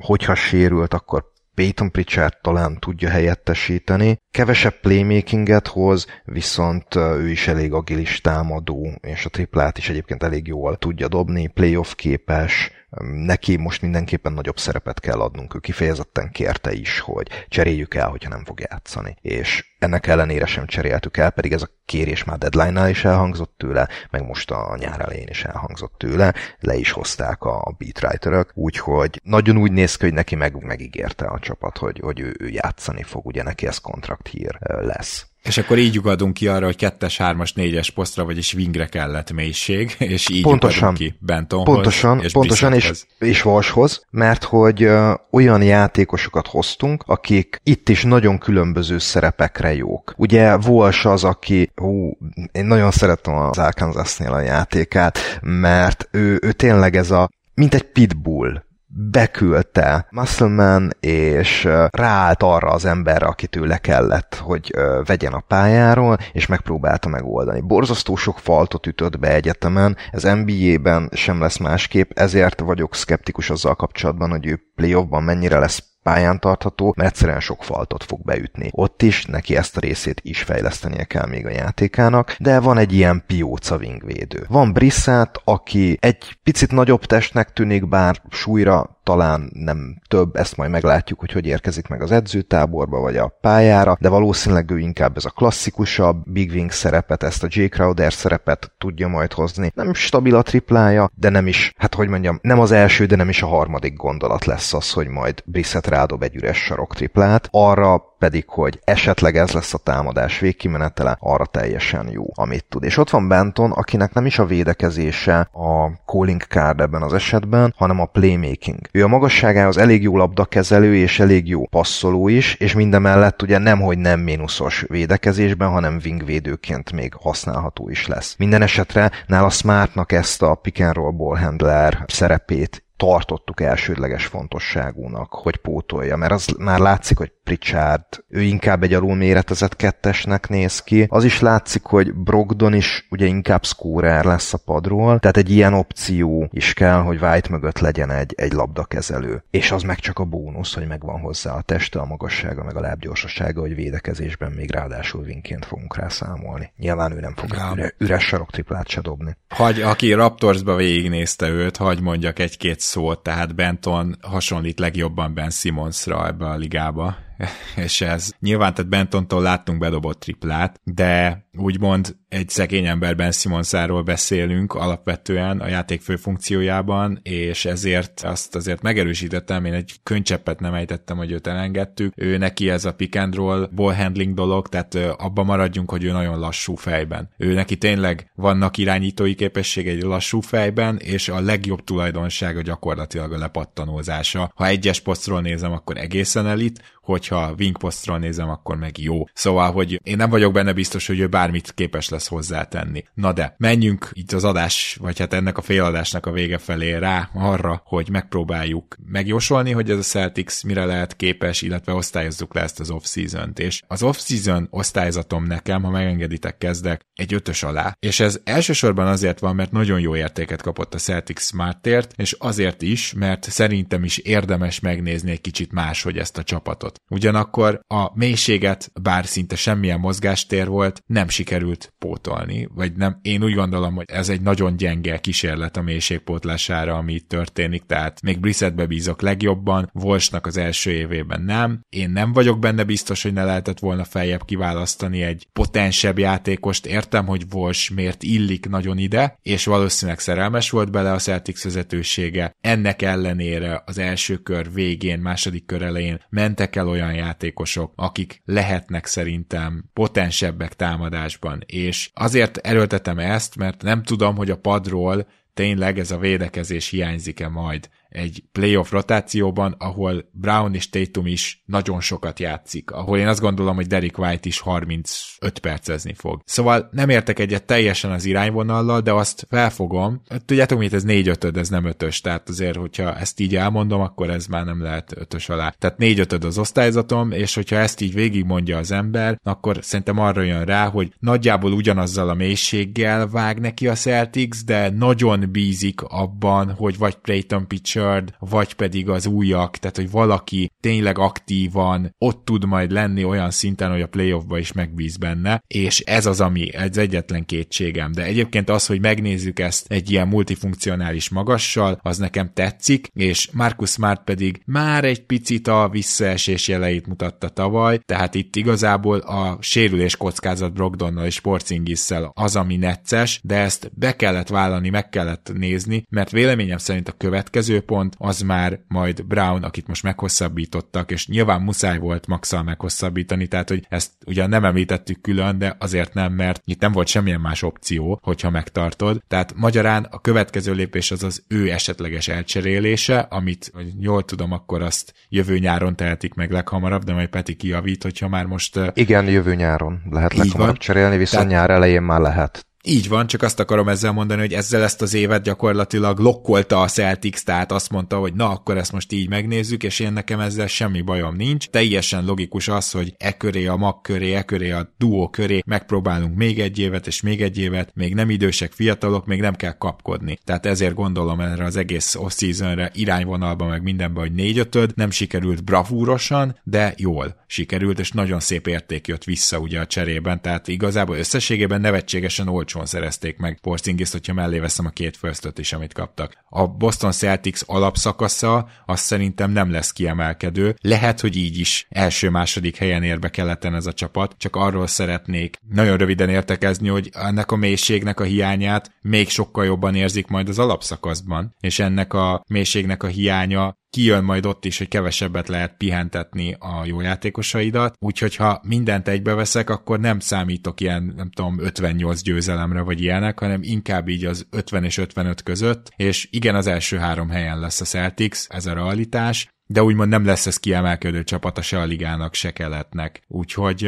hogyha sérült, akkor Peyton Pritchard talán tudja helyettesíteni. Kevesebb playmakinget hoz, viszont ő is elég agilis támadó, és a triplát is egyébként elég jól tudja dobni, playoff képes, neki most mindenképpen nagyobb szerepet kell adnunk. Ő kifejezetten kérte is, hogy cseréljük el, hogyha nem fog játszani. És ennek ellenére sem cseréltük el, pedig ez a kérés már deadline-nál is elhangzott tőle, meg most a nyár elején is elhangzott tőle, le is hozták a beatwriterök, úgyhogy nagyon úgy néz ki, hogy neki meg, megígérte a csapat, hogy, hogy ő, ő játszani fog, ugye neki ez kontrakt hír lesz. És akkor így ugadunk ki arra, hogy kettes, hármas, négyes posztra, vagyis wingre kellett mélység, és így pontosan, ki Bentonhoz pontosan, és pontosan és, és Valshoz, mert hogy uh, olyan játékosokat hoztunk, akik itt is nagyon különböző szerepekre jók. Ugye Vals az, aki, hú, én nagyon szeretem az Arkansasnél a játékát, mert ő, ő tényleg ez a mint egy pitbull beküldte Muscleman, és ráállt arra az emberre, akit ő le kellett, hogy vegyen a pályáról, és megpróbálta megoldani. Borzasztó sok faltot ütött be egyetemen, ez NBA-ben sem lesz másképp, ezért vagyok szkeptikus azzal kapcsolatban, hogy ő playoffban mennyire lesz pályán tartható, mert egyszerűen sok faltot fog beütni. Ott is neki ezt a részét is fejlesztenie kell még a játékának, de van egy ilyen pióca wingvédő. Van Brissett, aki egy picit nagyobb testnek tűnik, bár súlyra talán nem több, ezt majd meglátjuk, hogy hogy érkezik meg az edzőtáborba, vagy a pályára, de valószínűleg ő inkább ez a klasszikusabb Big Wing szerepet, ezt a J. Crowder szerepet tudja majd hozni. Nem stabil a triplája, de nem is, hát hogy mondjam, nem az első, de nem is a harmadik gondolat lesz az, hogy majd Brissett rádob egy üres sarok triplát. Arra pedig, hogy esetleg ez lesz a támadás végkimenetele, arra teljesen jó, amit tud. És ott van Benton, akinek nem is a védekezése a calling card ebben az esetben, hanem a playmaking. Ő a magasságához elég jó labdakezelő és elég jó passzoló is, és mindemellett ugye nemhogy nem mínuszos védekezésben, hanem wingvédőként még használható is lesz. Minden esetre nála Smartnak ezt a pick and roll ball handler szerepét tartottuk elsődleges fontosságúnak, hogy pótolja, mert az már látszik, hogy Pritchard, ő inkább egy alulméretezett kettesnek néz ki. Az is látszik, hogy Brogdon is ugye inkább scorer lesz a padról, tehát egy ilyen opció is kell, hogy White mögött legyen egy, egy labdakezelő. És az meg csak a bónusz, hogy megvan hozzá a teste, a magassága, meg a lábgyorsasága, hogy védekezésben még ráadásul vinként fogunk rá számolni. Nyilván ő nem fog ja. üre, üres sarok triplát se dobni. Hagy, aki Raptorsba végignézte őt, hagy mondjak egy-két szót, tehát Benton hasonlít legjobban Ben Simmonsra ebbe a ligába, és ez nyilván, tehát Bentontól láttunk bedobott triplát, de úgymond egy szegény emberben Simonszáról beszélünk alapvetően a játék fő funkciójában, és ezért azt azért megerősítettem, én egy könycseppet nem ejtettem, hogy őt elengedtük. Ő neki ez a pick and roll ball handling dolog, tehát abba maradjunk, hogy ő nagyon lassú fejben. Ő neki tényleg vannak irányítói képességei lassú fejben, és a legjobb tulajdonsága gyakorlatilag a lepattanózása. Ha egyes posztról nézem, akkor egészen elit, hogyha wingpostról nézem, akkor meg jó. Szóval, hogy én nem vagyok benne biztos, hogy ő bármit képes lesz hozzátenni. Na de, menjünk itt az adás, vagy hát ennek a féladásnak a vége felé rá arra, hogy megpróbáljuk megjósolni, hogy ez a Celtics mire lehet képes, illetve osztályozzuk le ezt az off-season-t. És az off-season osztályzatom nekem, ha megengeditek, kezdek egy ötös alá. És ez elsősorban azért van, mert nagyon jó értéket kapott a Celtics Smartért, és azért is, mert szerintem is érdemes megnézni egy kicsit máshogy ezt a csapatot. Ugyanakkor a mélységet, bár szinte semmilyen mozgástér volt, nem sikerült pótolni, vagy nem, én úgy gondolom, hogy ez egy nagyon gyenge kísérlet a mélységpótlására, ami itt történik, tehát még Brissettbe bízok legjobban, Volsnak az első évében nem. Én nem vagyok benne biztos, hogy ne lehetett volna feljebb kiválasztani egy potensebb játékost. Értem, hogy Vos miért illik nagyon ide, és valószínűleg szerelmes volt bele a Celtics vezetősége. Ennek ellenére az első kör végén, második kör elején mentek el olyan játékosok, akik lehetnek szerintem potensebbek támadásban, és azért erőltetem ezt, mert nem tudom, hogy a padról tényleg ez a védekezés hiányzik-e majd egy playoff rotációban, ahol Brown és Tatum is nagyon sokat játszik, ahol én azt gondolom, hogy Derek White is 35 percezni fog. Szóval nem értek egyet teljesen az irányvonallal, de azt felfogom. Tudjátok, hogy ez 4 5 ez nem 5 tehát azért, hogyha ezt így elmondom, akkor ez már nem lehet 5 alá. Tehát 4 5 az osztályzatom, és hogyha ezt így végigmondja az ember, akkor szerintem arra jön rá, hogy nagyjából ugyanazzal a mélységgel vág neki a Celtics, de nagyon bízik abban, hogy vagy Peyton Pitcher Richard, vagy pedig az újak, tehát hogy valaki tényleg aktívan ott tud majd lenni olyan szinten, hogy a playoffba is megbíz benne, és ez az, ami ez egyetlen kétségem. De egyébként az, hogy megnézzük ezt egy ilyen multifunkcionális magassal, az nekem tetszik, és Marcus Smart pedig már egy picit a visszaesés jeleit mutatta tavaly, tehát itt igazából a sérülés kockázat Brogdonnal és Porzingisszel az, ami necces, de ezt be kellett vállalni, meg kellett nézni, mert véleményem szerint a következő pont az már majd Brown, akit most meghosszabbítottak, és nyilván muszáj volt Maxal meghosszabbítani, tehát hogy ezt ugyan nem említettük külön, de azért nem, mert itt nem volt semmilyen más opció, hogyha megtartod. Tehát magyarán a következő lépés az az ő esetleges elcserélése, amit hogy jól tudom, akkor azt jövő nyáron tehetik meg leghamarabb, de majd Peti kijavít, hogyha már most... Igen, jövő nyáron lehet leghamarabb cserélni, viszont Tehát... nyár elején már lehet. Így van, csak azt akarom ezzel mondani, hogy ezzel ezt az évet gyakorlatilag lokkolta a Celtics, tehát azt mondta, hogy na, akkor ezt most így megnézzük, és én nekem ezzel semmi bajom nincs. Teljesen logikus az, hogy e köré, a mag köré, e köré, a duó köré megpróbálunk még egy évet, és még egy évet, még nem idősek, fiatalok, még nem kell kapkodni. Tehát ezért gondolom erre az egész off-seasonre irányvonalban, meg mindenben, hogy négy ötöd, nem sikerült bravúrosan, de jól sikerült, és nagyon szép érték jött vissza ugye a cserében, tehát igazából összességében nevetségesen olcsó olcsón szerezték meg Porzingis, hogyha mellé veszem a két first is, amit kaptak. A Boston Celtics alapszakasza azt szerintem nem lesz kiemelkedő. Lehet, hogy így is első-második helyen ér be keleten ez a csapat, csak arról szeretnék nagyon röviden értekezni, hogy ennek a mélységnek a hiányát még sokkal jobban érzik majd az alapszakaszban, és ennek a mélységnek a hiánya kijön majd ott is, hogy kevesebbet lehet pihentetni a jó játékosaidat, úgyhogy ha mindent egybeveszek, akkor nem számítok ilyen, nem tudom, 58 győzelemre vagy ilyenek, hanem inkább így az 50 és 55 között, és igen, az első három helyen lesz a Celtics, ez a realitás, de úgymond nem lesz ez kiemelkedő csapata se a ligának, se keletnek. Úgyhogy,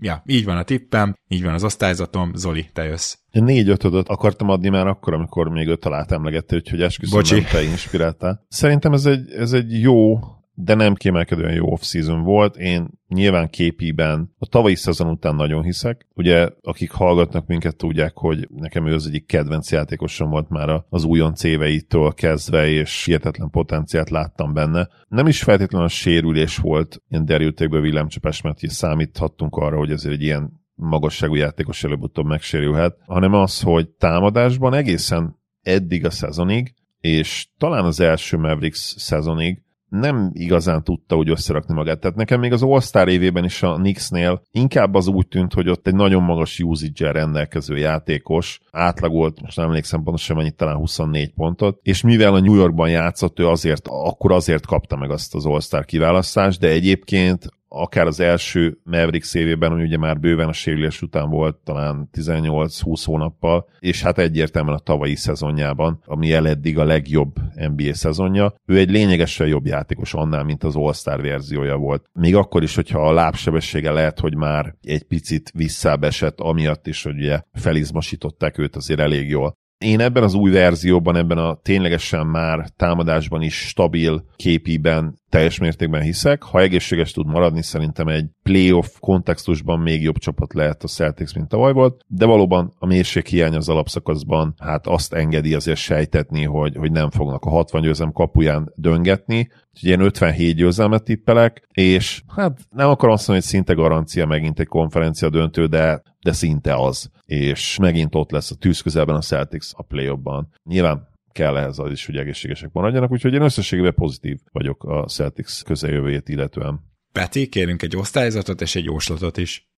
ja, így van a tippem, így van az osztályzatom, Zoli, te jössz. Én négy ötödöt akartam adni már akkor, amikor még öt alá emlegettél, úgyhogy esküszöm Bocsi. nem te inspiráltál. Szerintem ez egy, ez egy jó de nem kiemelkedően jó off-season volt. Én nyilván képiben a tavalyi szezon után nagyon hiszek. Ugye, akik hallgatnak minket, tudják, hogy nekem ő az egyik kedvenc játékosom volt már az újon céveitől kezdve, és hihetetlen potenciált láttam benne. Nem is feltétlenül a sérülés volt ilyen derültékből villámcsapás, mert így számíthattunk arra, hogy ez egy ilyen magasságú játékos előbb-utóbb megsérülhet, hanem az, hogy támadásban egészen eddig a szezonig, és talán az első Mavericks szezonig nem igazán tudta úgy összerakni magát. Tehát nekem még az All-Star évében is a Knicksnél inkább az úgy tűnt, hogy ott egy nagyon magas usage rendelkező játékos átlagolt, most nem emlékszem pontosan mennyit, talán 24 pontot, és mivel a New Yorkban játszott, ő azért, akkor azért kapta meg azt az All-Star kiválasztást, de egyébként akár az első Mavericks évében, ami ugye már bőven a sérülés után volt, talán 18-20 hónappal, és hát egyértelműen a tavalyi szezonjában, ami el eddig a legjobb NBA szezonja, ő egy lényegesen jobb játékos annál, mint az All-Star verziója volt. Még akkor is, hogyha a lábsebessége lehet, hogy már egy picit visszábesett, amiatt is, hogy ugye felizmasították őt azért elég jól én ebben az új verzióban, ebben a ténylegesen már támadásban is stabil képiben teljes mértékben hiszek. Ha egészséges tud maradni, szerintem egy playoff kontextusban még jobb csapat lehet a Celtics, mint tavaly volt, de valóban a mélység hiány az alapszakaszban hát azt engedi azért sejtetni, hogy, hogy nem fognak a 60 győzelem kapuján döngetni, úgyhogy én 57 győzelmet tippelek, és hát nem akarom azt mondani, hogy szinte garancia megint egy konferencia döntő, de, de szinte az. És megint ott lesz a tűz közelben a Celtics a play Nyilván kell ehhez az is, hogy egészségesek maradjanak, úgyhogy én összességében pozitív vagyok a Celtics közeljövőjét illetően. Peti, kérünk egy osztályzatot és egy jóslatot is.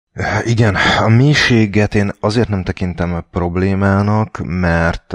Igen, a mélységet én azért nem tekintem problémának, mert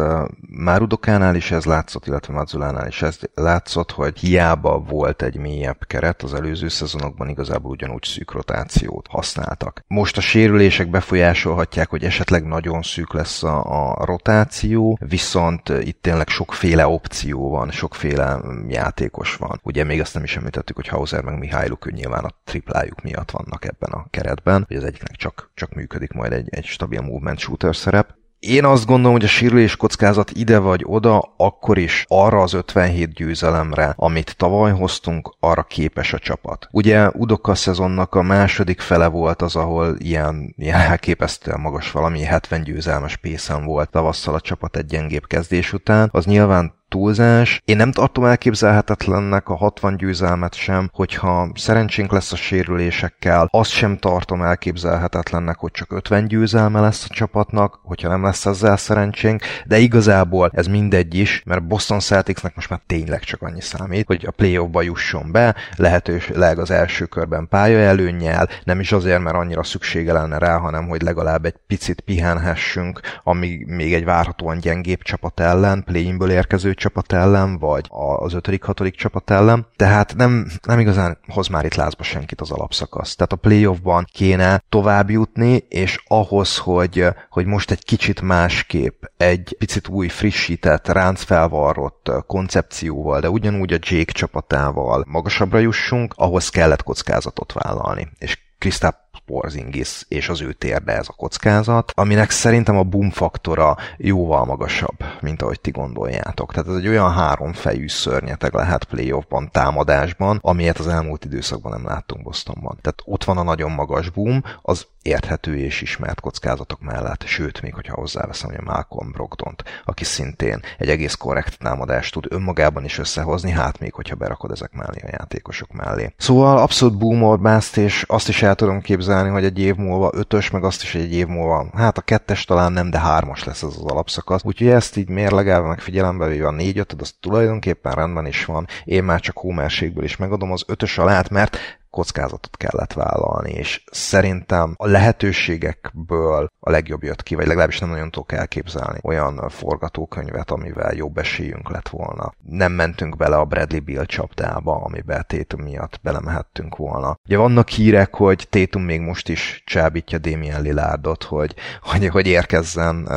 már Udokánál is ez látszott, illetve Mazzulánál is ez látszott, hogy hiába volt egy mélyebb keret, az előző szezonokban igazából ugyanúgy szűk rotációt használtak. Most a sérülések befolyásolhatják, hogy esetleg nagyon szűk lesz a, a rotáció, viszont itt tényleg sokféle opció van, sokféle játékos van. Ugye még azt nem is említettük, hogy Hauser meg Mihályluk nyilván a triplájuk miatt vannak ebben a keretben, hogy az egyiknek csak, csak működik majd egy, egy stabil movement shooter szerep. Én azt gondolom, hogy a sérülés kockázat ide vagy oda, akkor is arra az 57 győzelemre, amit tavaly hoztunk, arra képes a csapat. Ugye Udoka szezonnak a második fele volt az, ahol ilyen, ilyen elképesztően magas valami 70 győzelmes pészen volt tavasszal a csapat egy gyengébb kezdés után. Az nyilván túlzás. Én nem tartom elképzelhetetlennek a 60 győzelmet sem, hogyha szerencsénk lesz a sérülésekkel, azt sem tartom elképzelhetetlennek, hogy csak 50 győzelme lesz a csapatnak, hogyha nem lesz ezzel szerencsénk, de igazából ez mindegy is, mert Boston Celticsnek most már tényleg csak annyi számít, hogy a playoffba jusson be, lehetőleg az első körben pálya előnnyel, nem is azért, mert annyira szüksége lenne rá, hanem hogy legalább egy picit pihenhessünk, amíg még egy várhatóan gyengébb csapat ellen, play érkező csapat ellen, vagy az ötödik, hatodik csapat ellen, tehát nem, nem igazán hoz már itt lázba senkit az alapszakasz. Tehát a playoffban kéne tovább jutni, és ahhoz, hogy, hogy most egy kicsit másképp, egy picit új, frissített, ráncfelvarrott koncepcióval, de ugyanúgy a Jake csapatával magasabbra jussunk, ahhoz kellett kockázatot vállalni. És Krisztáp Porzingis és az ő térde ez a kockázat, aminek szerintem a boom faktora jóval magasabb, mint ahogy ti gondoljátok. Tehát ez egy olyan háromfejű szörnyeteg lehet playoffban, támadásban, amilyet az elmúlt időszakban nem láttunk Bostonban. Tehát ott van a nagyon magas boom, az érthető és ismert kockázatok mellett, sőt, még hogyha hozzáveszem, hogy a Malcolm Brogdont, aki szintén egy egész korrekt támadást tud önmagában is összehozni, hát még hogyha berakod ezek mellé a játékosok mellé. Szóval abszolút boom és azt is el tudom képzelni, elképzelni, hogy egy év múlva ötös, meg azt is, egy év múlva, hát a kettes talán nem, de hármas lesz ez az alapszakasz. Úgyhogy ezt így mérlegelve, meg figyelembe véve a négy ötöd, az tulajdonképpen rendben is van. Én már csak hómerségből is megadom az ötös alát, mert kockázatot kellett vállalni, és szerintem a lehetőségekből a legjobb jött ki, vagy legalábbis nem nagyon tudok elképzelni olyan forgatókönyvet, amivel jobb esélyünk lett volna. Nem mentünk bele a Bradley Bill csapdába, amiben Tétum miatt belemehettünk volna. Ugye vannak hírek, hogy Tétum még most is csábítja Damien Lillardot, hogy, hogy, hogy érkezzen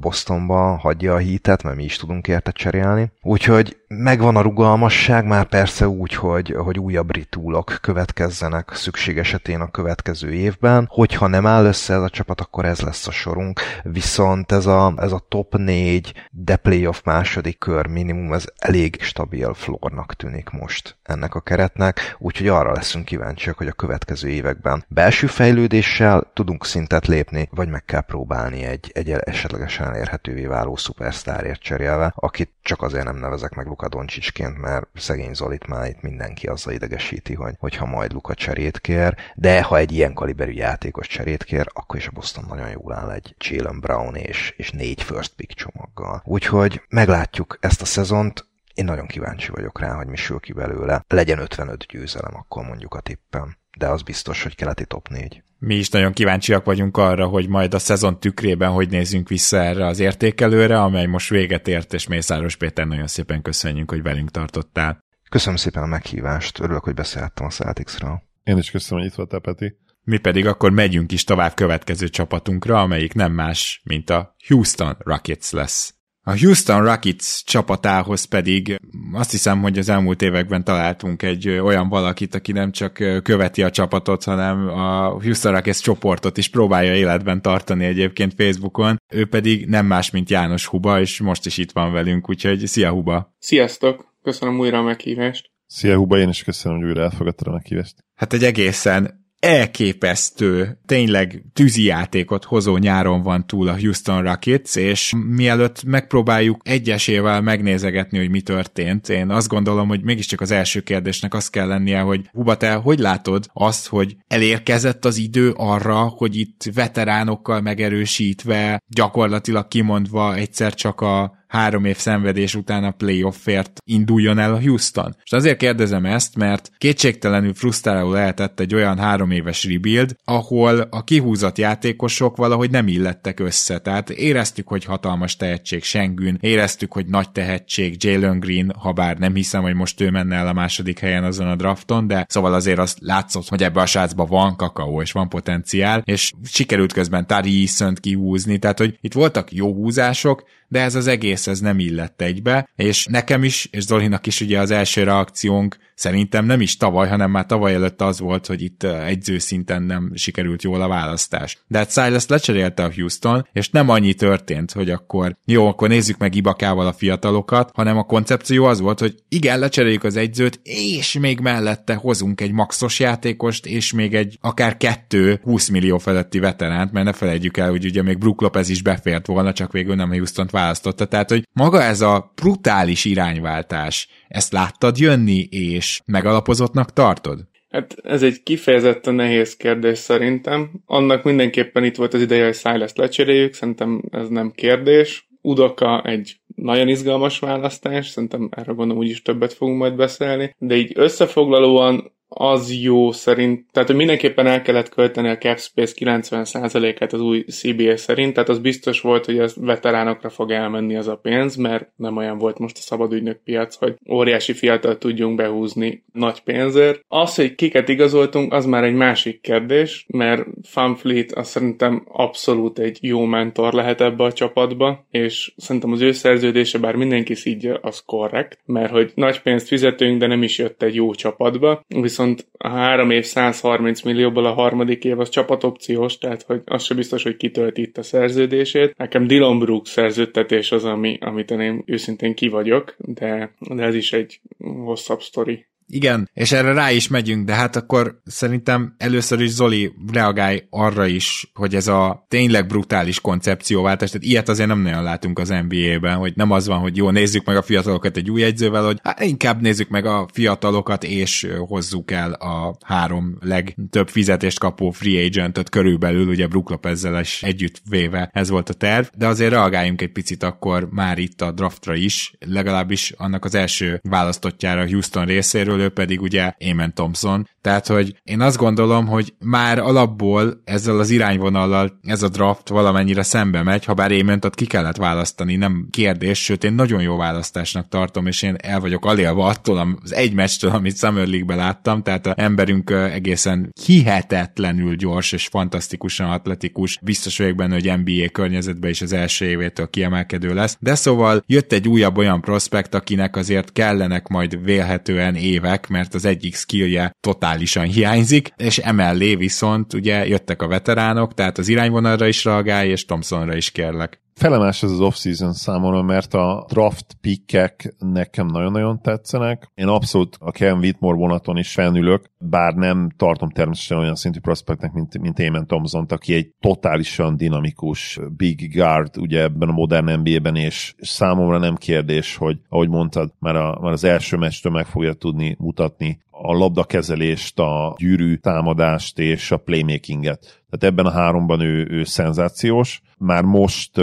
Bostonba, hagyja a hitet, mert mi is tudunk érte cserélni. Úgyhogy megvan a rugalmasság, már persze úgy, hogy, hogy újabb ritúlok következzenek szükség esetén a következő évben. Hogyha nem áll össze ez a csapat, akkor ez lesz a sorunk. Viszont ez a, ez a top 4, de playoff második kör minimum, ez elég stabil flornak tűnik most ennek a keretnek, úgyhogy arra leszünk kíváncsiak, hogy a következő években belső fejlődéssel tudunk szintet lépni, vagy meg kell próbálni egy, egy esetlegesen elérhetővé váló szupersztárért cserélve, akit csak azért nem nevezek meg Luka Doncsicsként, mert szegény Zolit már itt mindenki azzal idegesíti, hogy, hogyha majd Luka cserét kér, de ha egy ilyen kaliberű játékos cserét kér, akkor is a Boston nagyon jól áll egy Jalen Brown és, és négy first pick csomaggal. Úgyhogy meglátjuk ezt a szezont, én nagyon kíváncsi vagyok rá, hogy mi sül ki belőle. Legyen 55 győzelem, akkor mondjuk a tippem. De az biztos, hogy keleti top 4 mi is nagyon kíváncsiak vagyunk arra, hogy majd a szezon tükrében hogy nézzünk vissza erre az értékelőre, amely most véget ért, és Mészáros Péter nagyon szépen köszönjük, hogy velünk tartottál. Köszönöm szépen a meghívást, örülök, hogy beszélhettem a Celticsről. Én is köszönöm, hogy itt voltál, Peti. Mi pedig akkor megyünk is tovább következő csapatunkra, amelyik nem más, mint a Houston Rockets lesz. A Houston Rockets csapatához pedig azt hiszem, hogy az elmúlt években találtunk egy olyan valakit, aki nem csak követi a csapatot, hanem a Houston Rockets csoportot is próbálja életben tartani egyébként Facebookon. Ő pedig nem más, mint János Huba, és most is itt van velünk, úgyhogy szia Huba! Sziasztok! Köszönöm újra a meghívást! Szia Huba, én is köszönöm, hogy újra elfogadtad a meghívást. Hát egy egészen elképesztő, tényleg tűzijátékot hozó nyáron van túl a Houston Rockets, és mielőtt megpróbáljuk egyesével megnézegetni, hogy mi történt, én azt gondolom, hogy mégiscsak az első kérdésnek az kell lennie, hogy Huba, te hogy látod azt, hogy elérkezett az idő arra, hogy itt veteránokkal megerősítve, gyakorlatilag kimondva egyszer csak a három év szenvedés után a playoffért induljon el a Houston. És azért kérdezem ezt, mert kétségtelenül frusztráló lehetett egy olyan három éves rebuild, ahol a kihúzott játékosok valahogy nem illettek össze. Tehát éreztük, hogy hatalmas tehetség Sengün, éreztük, hogy nagy tehetség Jalen Green, ha bár nem hiszem, hogy most ő menne el a második helyen azon a drafton, de szóval azért azt látszott, hogy ebbe a srácba van kakaó és van potenciál, és sikerült közben Tari Eason-t kihúzni, tehát hogy itt voltak jó húzások, de ez az egész ez nem illett egybe, és nekem is, és Zolinak is ugye az első reakciónk szerintem nem is tavaly, hanem már tavaly előtt az volt, hogy itt egyző szinten nem sikerült jól a választás. De hát Silas lecserélte a Houston, és nem annyi történt, hogy akkor jó, akkor nézzük meg Ibakával a fiatalokat, hanem a koncepció az volt, hogy igen, lecseréljük az egyzőt, és még mellette hozunk egy maxos játékost, és még egy akár kettő 20 millió feletti veteránt, mert ne felejtjük el, hogy ugye még Brook Lopez is befért volna, csak végül nem Houston-t választotta. Tehát, hogy maga ez a brutális irányváltás, ezt láttad jönni, és megalapozottnak tartod? Hát ez egy kifejezetten nehéz kérdés szerintem. Annak mindenképpen itt volt az ideje, hogy Silas lecseréljük, szerintem ez nem kérdés. Udoka egy nagyon izgalmas választás, szerintem erről gondolom úgyis többet fogunk majd beszélni, de így összefoglalóan az jó szerint, tehát hogy mindenképpen el kellett költeni a cap space 90%-át az új CBA szerint, tehát az biztos volt, hogy ez veteránokra fog elmenni az a pénz, mert nem olyan volt most a szabadügynök piac, hogy óriási fiatal tudjunk behúzni nagy pénzért. Az, hogy kiket igazoltunk, az már egy másik kérdés, mert Fanfleet azt szerintem abszolút egy jó mentor lehet ebbe a csapatba, és szerintem az ő szerződése, bár mindenki szídja, az korrekt, mert hogy nagy pénzt fizetünk, de nem is jött egy jó csapatba, viszont viszont a három év 130 millióból a harmadik év az csapatopciós, tehát hogy az sem biztos, hogy kitölti itt a szerződését. Nekem Dylan Brooks szerződtetés az, ami, amit én őszintén ki vagyok, de, de ez is egy hosszabb sztori. Igen, és erre rá is megyünk, de hát akkor szerintem először is Zoli reagálj arra is, hogy ez a tényleg brutális koncepcióváltás, tehát ilyet azért nem nagyon látunk az NBA-ben, hogy nem az van, hogy jó, nézzük meg a fiatalokat egy új egyzővel, hogy hát inkább nézzük meg a fiatalokat, és hozzuk el a három legtöbb fizetést kapó free agentet körülbelül, ugye Brook Lopezzel is együtt véve ez volt a terv, de azért reagáljunk egy picit akkor már itt a draftra is, legalábbis annak az első választottjára Houston részéről, ő pedig ugye Eamon Thompson, tehát hogy én azt gondolom, hogy már alapból ezzel az irányvonallal ez a draft valamennyire szembe megy, ha bár Eamont ki kellett választani, nem kérdés, sőt én nagyon jó választásnak tartom, és én el vagyok alélva attól az egy meccstől, amit Summer League-ben láttam, tehát a emberünk egészen hihetetlenül gyors és fantasztikusan atletikus, biztos vagyok benne, hogy NBA környezetben is az első évétől kiemelkedő lesz, de szóval jött egy újabb olyan prospekt, akinek azért kellenek majd vélhetően évek, mert az egyik skillje totálisan hiányzik, és emellé viszont ugye jöttek a veteránok, tehát az irányvonalra is reagálj, és Thompsonra is kérlek. Felemás ez az off-season számomra, mert a draft pickek nekem nagyon-nagyon tetszenek. Én abszolút a Kevin Whitmore vonaton is felnülök, bár nem tartom természetesen olyan szintű prospektnek, mint, mint Eamon thompson aki egy totálisan dinamikus big guard ugye ebben a modern NBA-ben, és számomra nem kérdés, hogy ahogy mondtad, már, a, már az első meccstől meg fogja tudni mutatni a labdakezelést, a gyűrű támadást és a playmakinget. Tehát ebben a háromban ő, ő szenzációs. Már most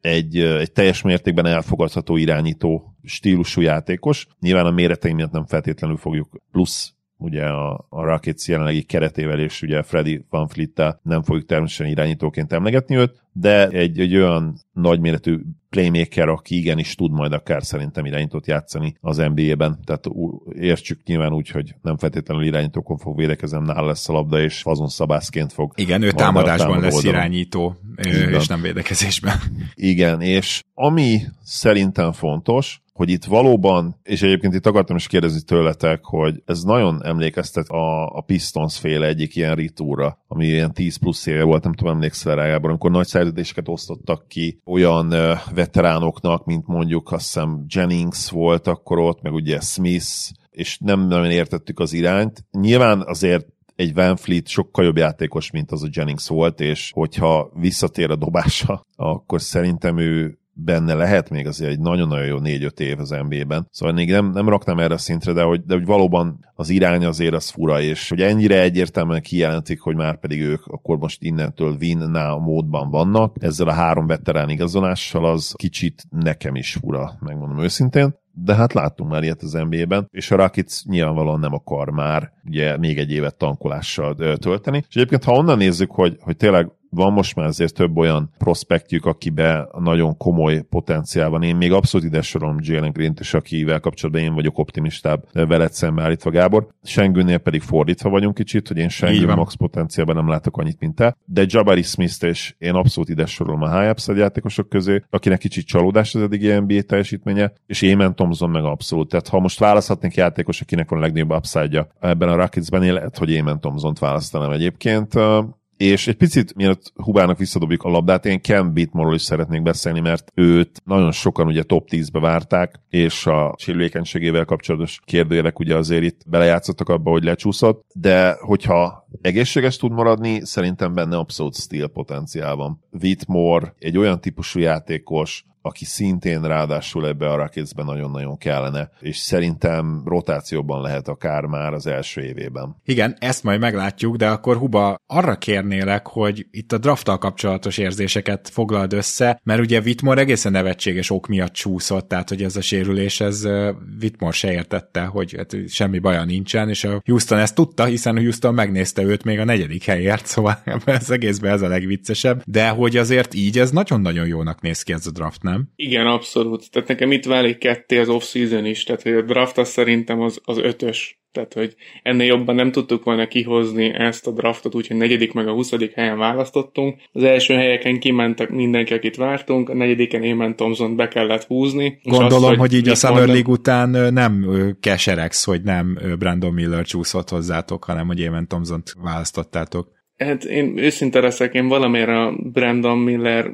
egy, egy teljes mértékben elfogadható irányító stílusú játékos. Nyilván a méretei miatt nem feltétlenül fogjuk plusz ugye a, a Rockets jelenlegi keretével és ugye Freddy Van Fleet nem fogjuk természetesen irányítóként emlegetni őt, de egy, egy olyan nagyméretű playmaker, aki igenis tud majd akár szerintem irányítót játszani az NBA-ben, tehát értsük nyilván úgy, hogy nem feltétlenül irányítókon fog védekezem, nála lesz a labda, és azon szabászként fog. Igen, ő támadásban lesz oldalon. irányító, Igen. és nem védekezésben. Igen, és ami szerintem fontos, hogy itt valóban, és egyébként itt akartam is kérdezni tőletek, hogy ez nagyon emlékeztet a, a Pistons féle egyik ilyen ritúra, ami ilyen 10 plusz éve volt, nem tudom, emlékszel rá, amikor nagy szerződéseket osztottak ki olyan veteránoknak, mint mondjuk azt hiszem Jennings volt akkor ott, meg ugye Smith, és nem nagyon értettük az irányt. Nyilván azért egy Van Fleet sokkal jobb játékos, mint az a Jennings volt, és hogyha visszatér a dobása, akkor szerintem ő benne lehet még azért egy nagyon-nagyon jó 4-5 év az NBA-ben. Szóval még nem, nem raknám erre a szintre, de hogy, de hogy valóban az irány azért az fura, és hogy ennyire egyértelműen kijelentik, hogy már pedig ők akkor most innentől win now módban vannak, ezzel a három veterán igazolással az kicsit nekem is fura, megmondom őszintén de hát láttunk már ilyet az NBA-ben, és a Rakic nyilvánvalóan nem akar már ugye még egy évet tankolással tölteni. És egyébként, ha onnan nézzük, hogy, hogy tényleg van most már azért több olyan prospektjük, akibe nagyon komoly potenciál van. Én még abszolút ide sorolom Jalen Green-t is, akivel kapcsolatban én vagyok optimistább veled szembe állítva, Gábor. Sengőnél pedig fordítva vagyunk kicsit, hogy én Sengő max potenciálban nem látok annyit, mint te. De Jabari Smith-t és én abszolút ide sorolom a high upside játékosok közé, akinek kicsit csalódás az eddigi NBA teljesítménye, és Émen Thompson meg abszolút. Tehát ha most választhatnék játékos, akinek van a legnagyobb upside ebben a Rocketsben, lehet, hogy Émen Thompson-t választanám egyébként és egy picit, mielőtt Hubának visszadobjuk a labdát, én Ken Bitmorról is szeretnék beszélni, mert őt nagyon sokan ugye top 10-be várták, és a sérülékenységével kapcsolatos kérdőjelek ugye azért itt belejátszottak abba, hogy lecsúszott, de hogyha egészséges tud maradni, szerintem benne abszolút stíl potenciál van. Whitmore egy olyan típusú játékos, aki szintén ráadásul ebbe a Rocketsben nagyon-nagyon kellene, és szerintem rotációban lehet akár már az első évében. Igen, ezt majd meglátjuk, de akkor Huba, arra kérnélek, hogy itt a drafttal kapcsolatos érzéseket foglald össze, mert ugye Whitmore egészen nevetséges ok miatt csúszott, tehát hogy ez a sérülés, ez Whitmore se értette, hogy hát semmi baja nincsen, és a Houston ezt tudta, hiszen a Houston megnézte őt még a negyedik helyért, szóval ez egészben ez a legviccesebb, de hogy azért így ez nagyon-nagyon jónak néz ki ez a draft, nem? Nem? Igen, abszolút. Tehát nekem itt válik ketté az off-season is, tehát hogy a draft az szerintem az, az ötös. Tehát, hogy ennél jobban nem tudtuk volna kihozni ezt a draftot, úgyhogy negyedik meg a huszadik helyen választottunk. Az első helyeken kimentek mindenki, akit vártunk, a negyediken Émen Thompson be kellett húzni. Gondolom, azt, hogy, hogy így a Summer League után nem keseregsz, hogy nem Brandon Miller csúszott hozzátok, hanem hogy Émen Thompson-t választottátok. Hát én őszinte leszek, én valamiért a Brandon Miller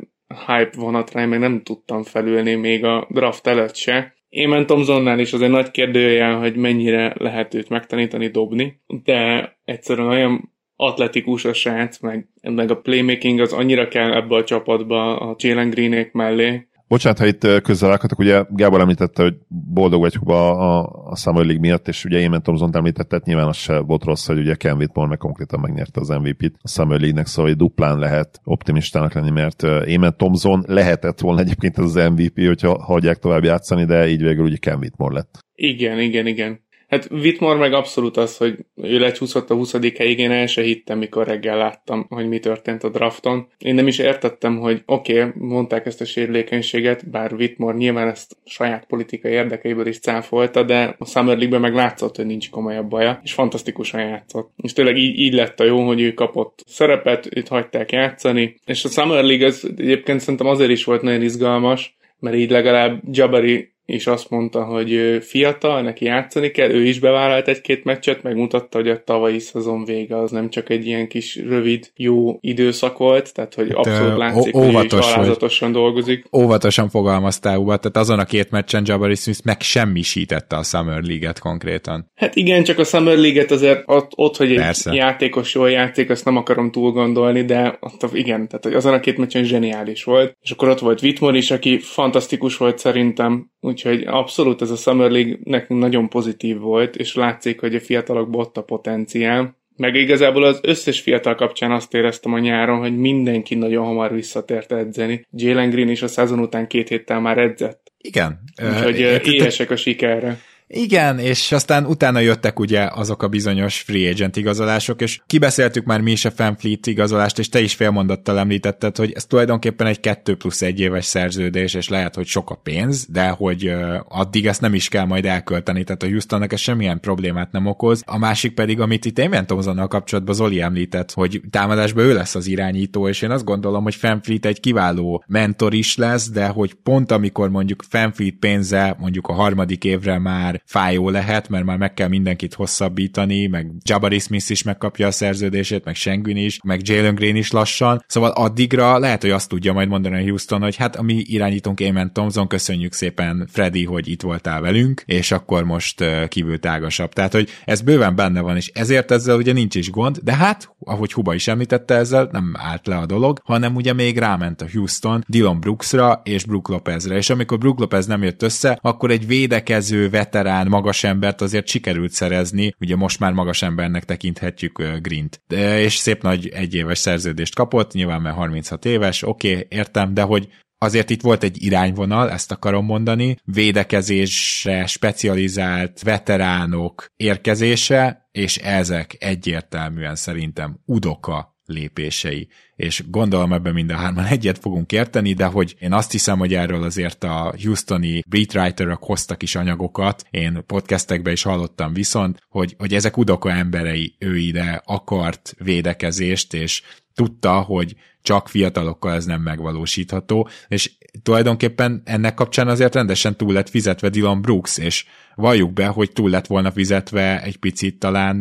hype vonatra én még nem tudtam felülni még a draft előtt se, Émen Thompsonnál is azért nagy kérdőjel, hogy mennyire lehet őt megtanítani dobni, de egyszerűen olyan atletikus a srác, meg, meg a playmaking az annyira kell ebbe a csapatba a Jalen Greenék mellé, Bocsánat, ha itt közelálkodtak, ugye Gábor említette, hogy boldog vagy Huba a, a Summer League miatt, és ugye Émen Thompson említette, nyilván az se volt rossz, hogy ugye Ken Whitmore meg konkrétan megnyerte az MVP-t a Summer League-nek, szóval hogy duplán lehet optimistának lenni, mert Émen Thompson lehetett volna egyébként az MVP, hogyha hagyják tovább játszani, de így végül ugye Ken Whitmore lett. Igen, igen, igen. Hát Whitmore meg abszolút az, hogy ő lecsúszott a 20. helyig, én el se hittem, mikor reggel láttam, hogy mi történt a drafton. Én nem is értettem, hogy oké, okay, mondták ezt a sérülékenységet, bár Whitmore nyilván ezt saját politikai érdekeiből is cáfolta, de a Summer League-ben meg látszott, hogy nincs komolyabb baja, és fantasztikusan játszott. És tényleg így, így lett a jó, hogy ő kapott szerepet, őt hagyták játszani, és a Summer League az egyébként szerintem azért is volt nagyon izgalmas, mert így legalább Jabari és azt mondta, hogy fiatal, neki játszani kell, ő is bevállalt egy-két meccset, megmutatta, hogy a tavalyi szezon vége az nem csak egy ilyen kis rövid, jó időszak volt, tehát hogy abszolút látszik, ó- hogy is alázatosan dolgozik. Óvatosan fogalmaztál, Uba, tehát azon a két meccsen Jabari Smith megsemmisítette a Summer League-et konkrétan. Hát igen, csak a Summer League-et azért ott, ott hogy egy Persze. játékos jól játék, azt nem akarom túl gondolni, de ott igen, tehát hogy azon a két meccsen zseniális volt. És akkor ott volt Whitmore is, aki fantasztikus volt szerintem, Úgyhogy abszolút ez a Summer League nekünk nagyon pozitív volt, és látszik, hogy a fiatalokban ott a potenciál. Meg igazából az összes fiatal kapcsán azt éreztem a nyáron, hogy mindenki nagyon hamar visszatért edzeni. Jalen Green is a szezon után két héttel már edzett. Igen. Úgyhogy éhesek a sikerre. Igen, és aztán utána jöttek ugye azok a bizonyos free agent igazolások, és kibeszéltük már mi is a Fanfleet igazolást, és te is félmondattal említetted, hogy ez tulajdonképpen egy 2 plusz egy éves szerződés, és lehet, hogy sok a pénz, de hogy addig ezt nem is kell majd elkölteni, tehát a Houstonnak ez semmilyen problémát nem okoz. A másik pedig, amit itt Amen Thompsonnal kapcsolatban Zoli említett, hogy támadásban ő lesz az irányító, és én azt gondolom, hogy Fanfleet egy kiváló mentor is lesz, de hogy pont amikor mondjuk Fanfleet pénze mondjuk a harmadik évre már fájó lehet, mert már meg kell mindenkit hosszabbítani, meg Jabari Smith is megkapja a szerződését, meg Schengen is, meg Jalen Green is lassan, szóval addigra lehet, hogy azt tudja majd mondani a Houston, hogy hát a mi irányítunk Amen Thompson, köszönjük szépen Freddy, hogy itt voltál velünk, és akkor most kívül tágasabb. Tehát, hogy ez bőven benne van, és ezért ezzel ugye nincs is gond, de hát, ahogy Huba is említette, ezzel nem állt le a dolog, hanem ugye még ráment a Houston Dylan Brooksra és Brook Lopezre, és amikor Brook Lopez nem jött össze, akkor egy védekező veterán magas embert azért sikerült szerezni, ugye most már magas embernek tekinthetjük Grint. De, és szép nagy egyéves szerződést kapott, nyilván mert 36 éves, oké, okay, értem, de hogy azért itt volt egy irányvonal, ezt akarom mondani, védekezésre specializált veteránok érkezése, és ezek egyértelműen szerintem Udoka lépései. És gondolom ebben mind a hárman egyet fogunk érteni, de hogy én azt hiszem, hogy erről azért a Houstoni beatwriterok hoztak is anyagokat, én podcastekben is hallottam viszont, hogy, hogy ezek udoka emberei, ő ide akart védekezést, és tudta, hogy csak fiatalokkal ez nem megvalósítható, és tulajdonképpen ennek kapcsán azért rendesen túl lett fizetve Dylan Brooks, és valljuk be, hogy túl lett volna fizetve egy picit talán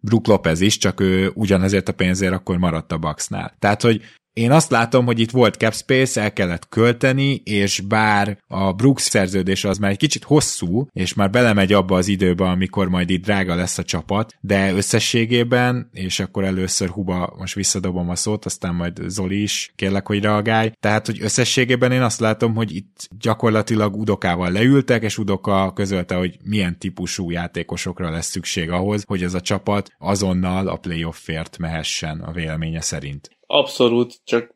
Brook Lopez is, csak ő ugyanezért a pénzért akkor maradt a Bucksnál. Tehát, hogy én azt látom, hogy itt volt cap space, el kellett költeni, és bár a Brooks szerződés az már egy kicsit hosszú, és már belemegy abba az időbe, amikor majd itt drága lesz a csapat, de összességében, és akkor először Huba, most visszadobom a szót, aztán majd Zoli is kérlek, hogy reagálj. Tehát, hogy összességében én azt látom, hogy itt gyakorlatilag Udokával leültek, és Udoka közölte, hogy milyen típusú játékosokra lesz szükség ahhoz, hogy ez a csapat azonnal a playoffért mehessen a véleménye szerint. Abszolút, csak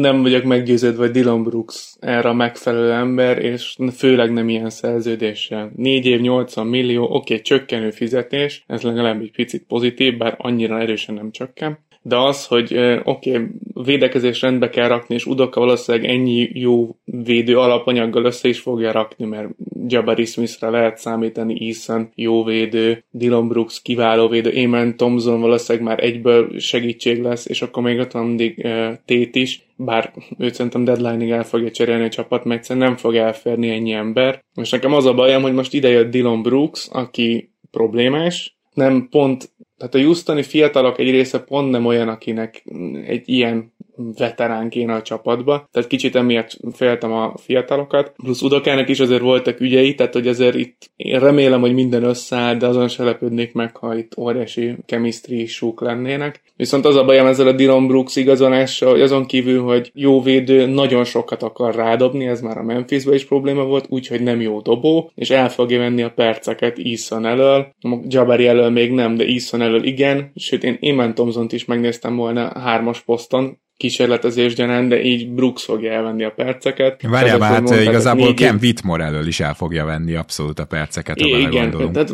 nem vagyok meggyőződve, hogy Dylan Brooks erre a megfelelő ember, és főleg nem ilyen szerződéssel. 4 év 80 millió, oké, okay, csökkenő fizetés, ez legalább egy picit pozitív, bár annyira erősen nem csökken de az, hogy oké, okay, védekezés rendbe kell rakni, és Udoka valószínűleg ennyi jó védő alapanyaggal össze is fogja rakni, mert Jabari Smithre lehet számítani, Eason jó védő, Dylan Brooks kiváló védő, Eamon Thompson valószínűleg már egyből segítség lesz, és akkor még ott van mindig uh, Tét is, bár őt szerintem deadline-ig el fogja cserélni a csapat, mert egyszerűen nem fog elférni ennyi ember. És nekem az a bajom, hogy most ide jött Dylan Brooks, aki problémás, nem pont tehát a Houstoni fiatalok egy része pont nem olyan, akinek egy ilyen veterán a csapatba, tehát kicsit emiatt féltem a fiatalokat. Plusz Udokának is azért voltak ügyei, tehát hogy azért itt én remélem, hogy minden összeáll, de azon se lepődnék meg, ha itt óriási chemistry súk lennének. Viszont az a bajom ezzel a Dylan Brooks igazolással, hogy azon kívül, hogy jó védő, nagyon sokat akar rádobni, ez már a Memphisben is probléma volt, úgyhogy nem jó dobó, és el fogja venni a perceket Eason elől. Jabari elől még nem, de Eason elől igen, sőt én Eman Thompson-t is megnéztem volna hármas poszton, kísérletezés gyanán, de így Brooks fogja elvenni a perceket. Várjál, hát mondtad, igazából négy... Ken Whitmore elől is el fogja venni abszolút a perceket, ha igen, tehát,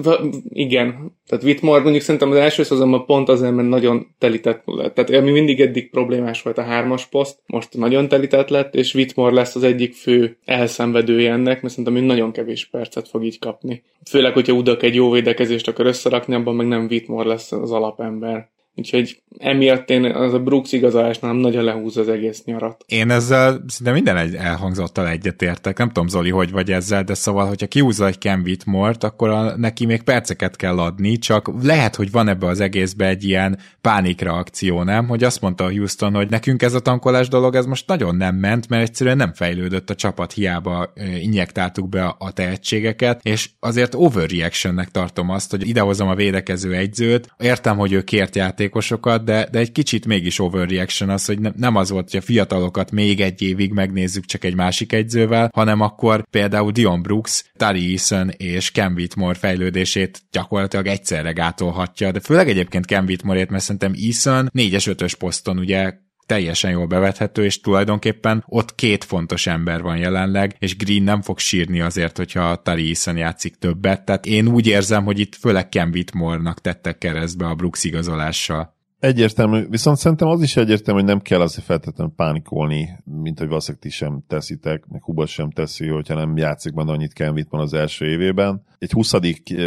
igen, tehát Whitmore mondjuk szerintem az első szezonban pont azért, mert nagyon telített lett. Tehát ami mindig eddig problémás volt a hármas poszt, most nagyon telített lett, és Whitmore lesz az egyik fő elszenvedője ennek, mert szerintem ő nagyon kevés percet fog így kapni. Főleg, hogyha Udak egy jó védekezést akar összerakni, abban meg nem Whitmore lesz az alapember. Úgyhogy emiatt én az a Brooks igazolásnál nagyon lehúz az egész nyarat. Én ezzel szinte minden egy elhangzottal egyetértek. Nem tudom, Zoli, hogy vagy ezzel, de szóval, hogyha kiúzza egy Ken Whitmore-t, akkor a, neki még perceket kell adni, csak lehet, hogy van ebbe az egészbe egy ilyen pánikreakció, nem? Hogy azt mondta a Houston, hogy nekünk ez a tankolás dolog, ez most nagyon nem ment, mert egyszerűen nem fejlődött a csapat, hiába injektáltuk be a tehetségeket, és azért overreactionnek tartom azt, hogy idehozom a védekező egyzőt, értem, hogy ő kért játékosokat, de, de egy kicsit mégis overreaction az, hogy ne, nem az volt, hogy a fiatalokat még egy évig megnézzük csak egy másik egyzővel, hanem akkor például Dion Brooks, Tari Eason és Ken Whitmore fejlődését gyakorlatilag egyszerre gátolhatja, de főleg egyébként Ken Whitmore-ért, mert szerintem Eason 4-es 5-ös poszton ugye teljesen jól bevethető, és tulajdonképpen ott két fontos ember van jelenleg, és Green nem fog sírni azért, hogyha Tari Eason játszik többet, tehát én úgy érzem, hogy itt főleg Ken Whitmore-nak tettek keresztbe a Brooks igazolással. Egyértelmű, viszont szerintem az is egyértelmű, hogy nem kell azért feltétlenül pánikolni, mint hogy valószínűleg ti sem teszitek, meg Hubert sem teszi, hogyha nem játszik majd annyit Ken Whitman az első évében. Egy 20.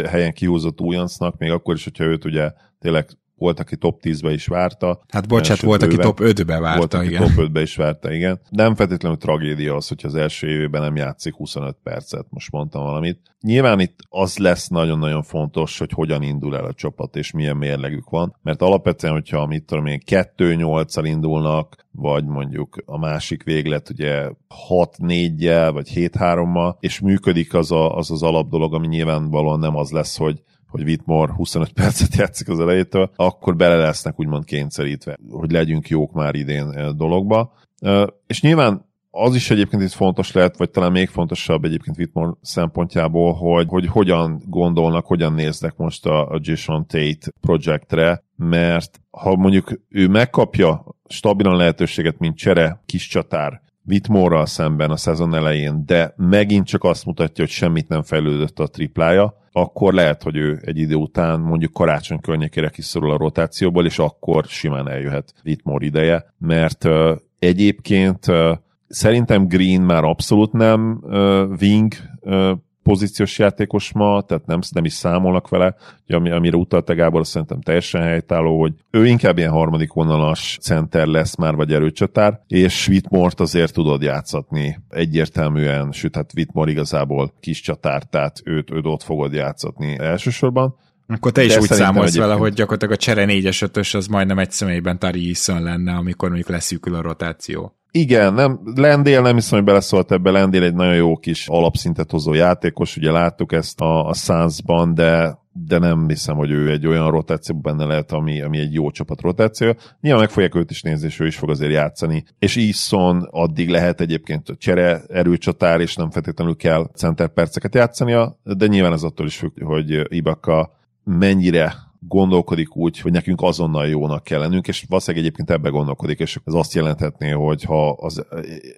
helyen kihúzott újoncnak, még akkor is, hogyha őt ugye tényleg volt, aki top 10-be is várta. Hát bocsát, volt, aki top 5-be várta, volt, aki igen. top 5-be is várta, igen. Nem feltétlenül tragédia az, hogy az első évében nem játszik 25 percet, most mondtam valamit. Nyilván itt az lesz nagyon-nagyon fontos, hogy hogyan indul el a csapat, és milyen mérlegük van, mert alapvetően, hogyha mit tudom én, 2-8-al indulnak, vagy mondjuk a másik véglet ugye 6-4-jel, vagy 7-3-mal, és működik az, a, az az alapdolog, ami nyilvánvalóan nem az lesz, hogy hogy Whitmore 25 percet játszik az elejétől, akkor bele lesznek úgymond kényszerítve, hogy legyünk jók már idén eh, dologba. Eh, és nyilván az is egyébként itt fontos lehet, vagy talán még fontosabb egyébként Whitmore szempontjából, hogy, hogy hogyan gondolnak, hogyan néznek most a, a Jason Tate projektre, mert ha mondjuk ő megkapja stabilan lehetőséget, mint csere kis csatár, Whitmore-ral szemben a szezon elején, de megint csak azt mutatja, hogy semmit nem fejlődött a triplája, akkor lehet, hogy ő egy idő után mondjuk karácsony környékére kiszorul a rotációból, és akkor simán eljöhet Whitmore ideje, mert uh, egyébként uh, szerintem Green már abszolút nem uh, wing uh, pozíciós játékos ma, tehát nem, nem is számolnak vele, ami, amire utalta Gábor, szerintem teljesen helytálló, hogy ő inkább ilyen harmadik vonalas center lesz már, vagy erőcsatár, és Whitmore-t azért tudod játszatni egyértelműen, sőt, hát Whitmore igazából kis csatár, tehát őt, őt ott fogod játszatni elsősorban. Akkor te is De úgy számolsz egyébként... vele, hogy gyakorlatilag a csere 4-es 5 az majdnem egy személyben Tari Eason lenne, amikor mondjuk leszűkül a rotáció. Igen, nem, Lendél nem hiszem, hogy beleszólt ebbe, Lendél egy nagyon jó kis alapszintet hozó játékos, ugye láttuk ezt a, a Suns-ban, de de nem hiszem, hogy ő egy olyan rotációban benne lehet, ami, ami egy jó csapat rotáció. Nyilván meg fogják őt is nézni, és ő is fog azért játszani. És Isson addig lehet egyébként csere erőcsatár, és nem feltétlenül kell center perceket játszania, de nyilván ez attól is függ, hogy Ibaka mennyire gondolkodik úgy, hogy nekünk azonnal jónak kell lennünk, és valószínűleg egyébként ebbe gondolkodik, és ez azt jelenthetné, hogy ha az,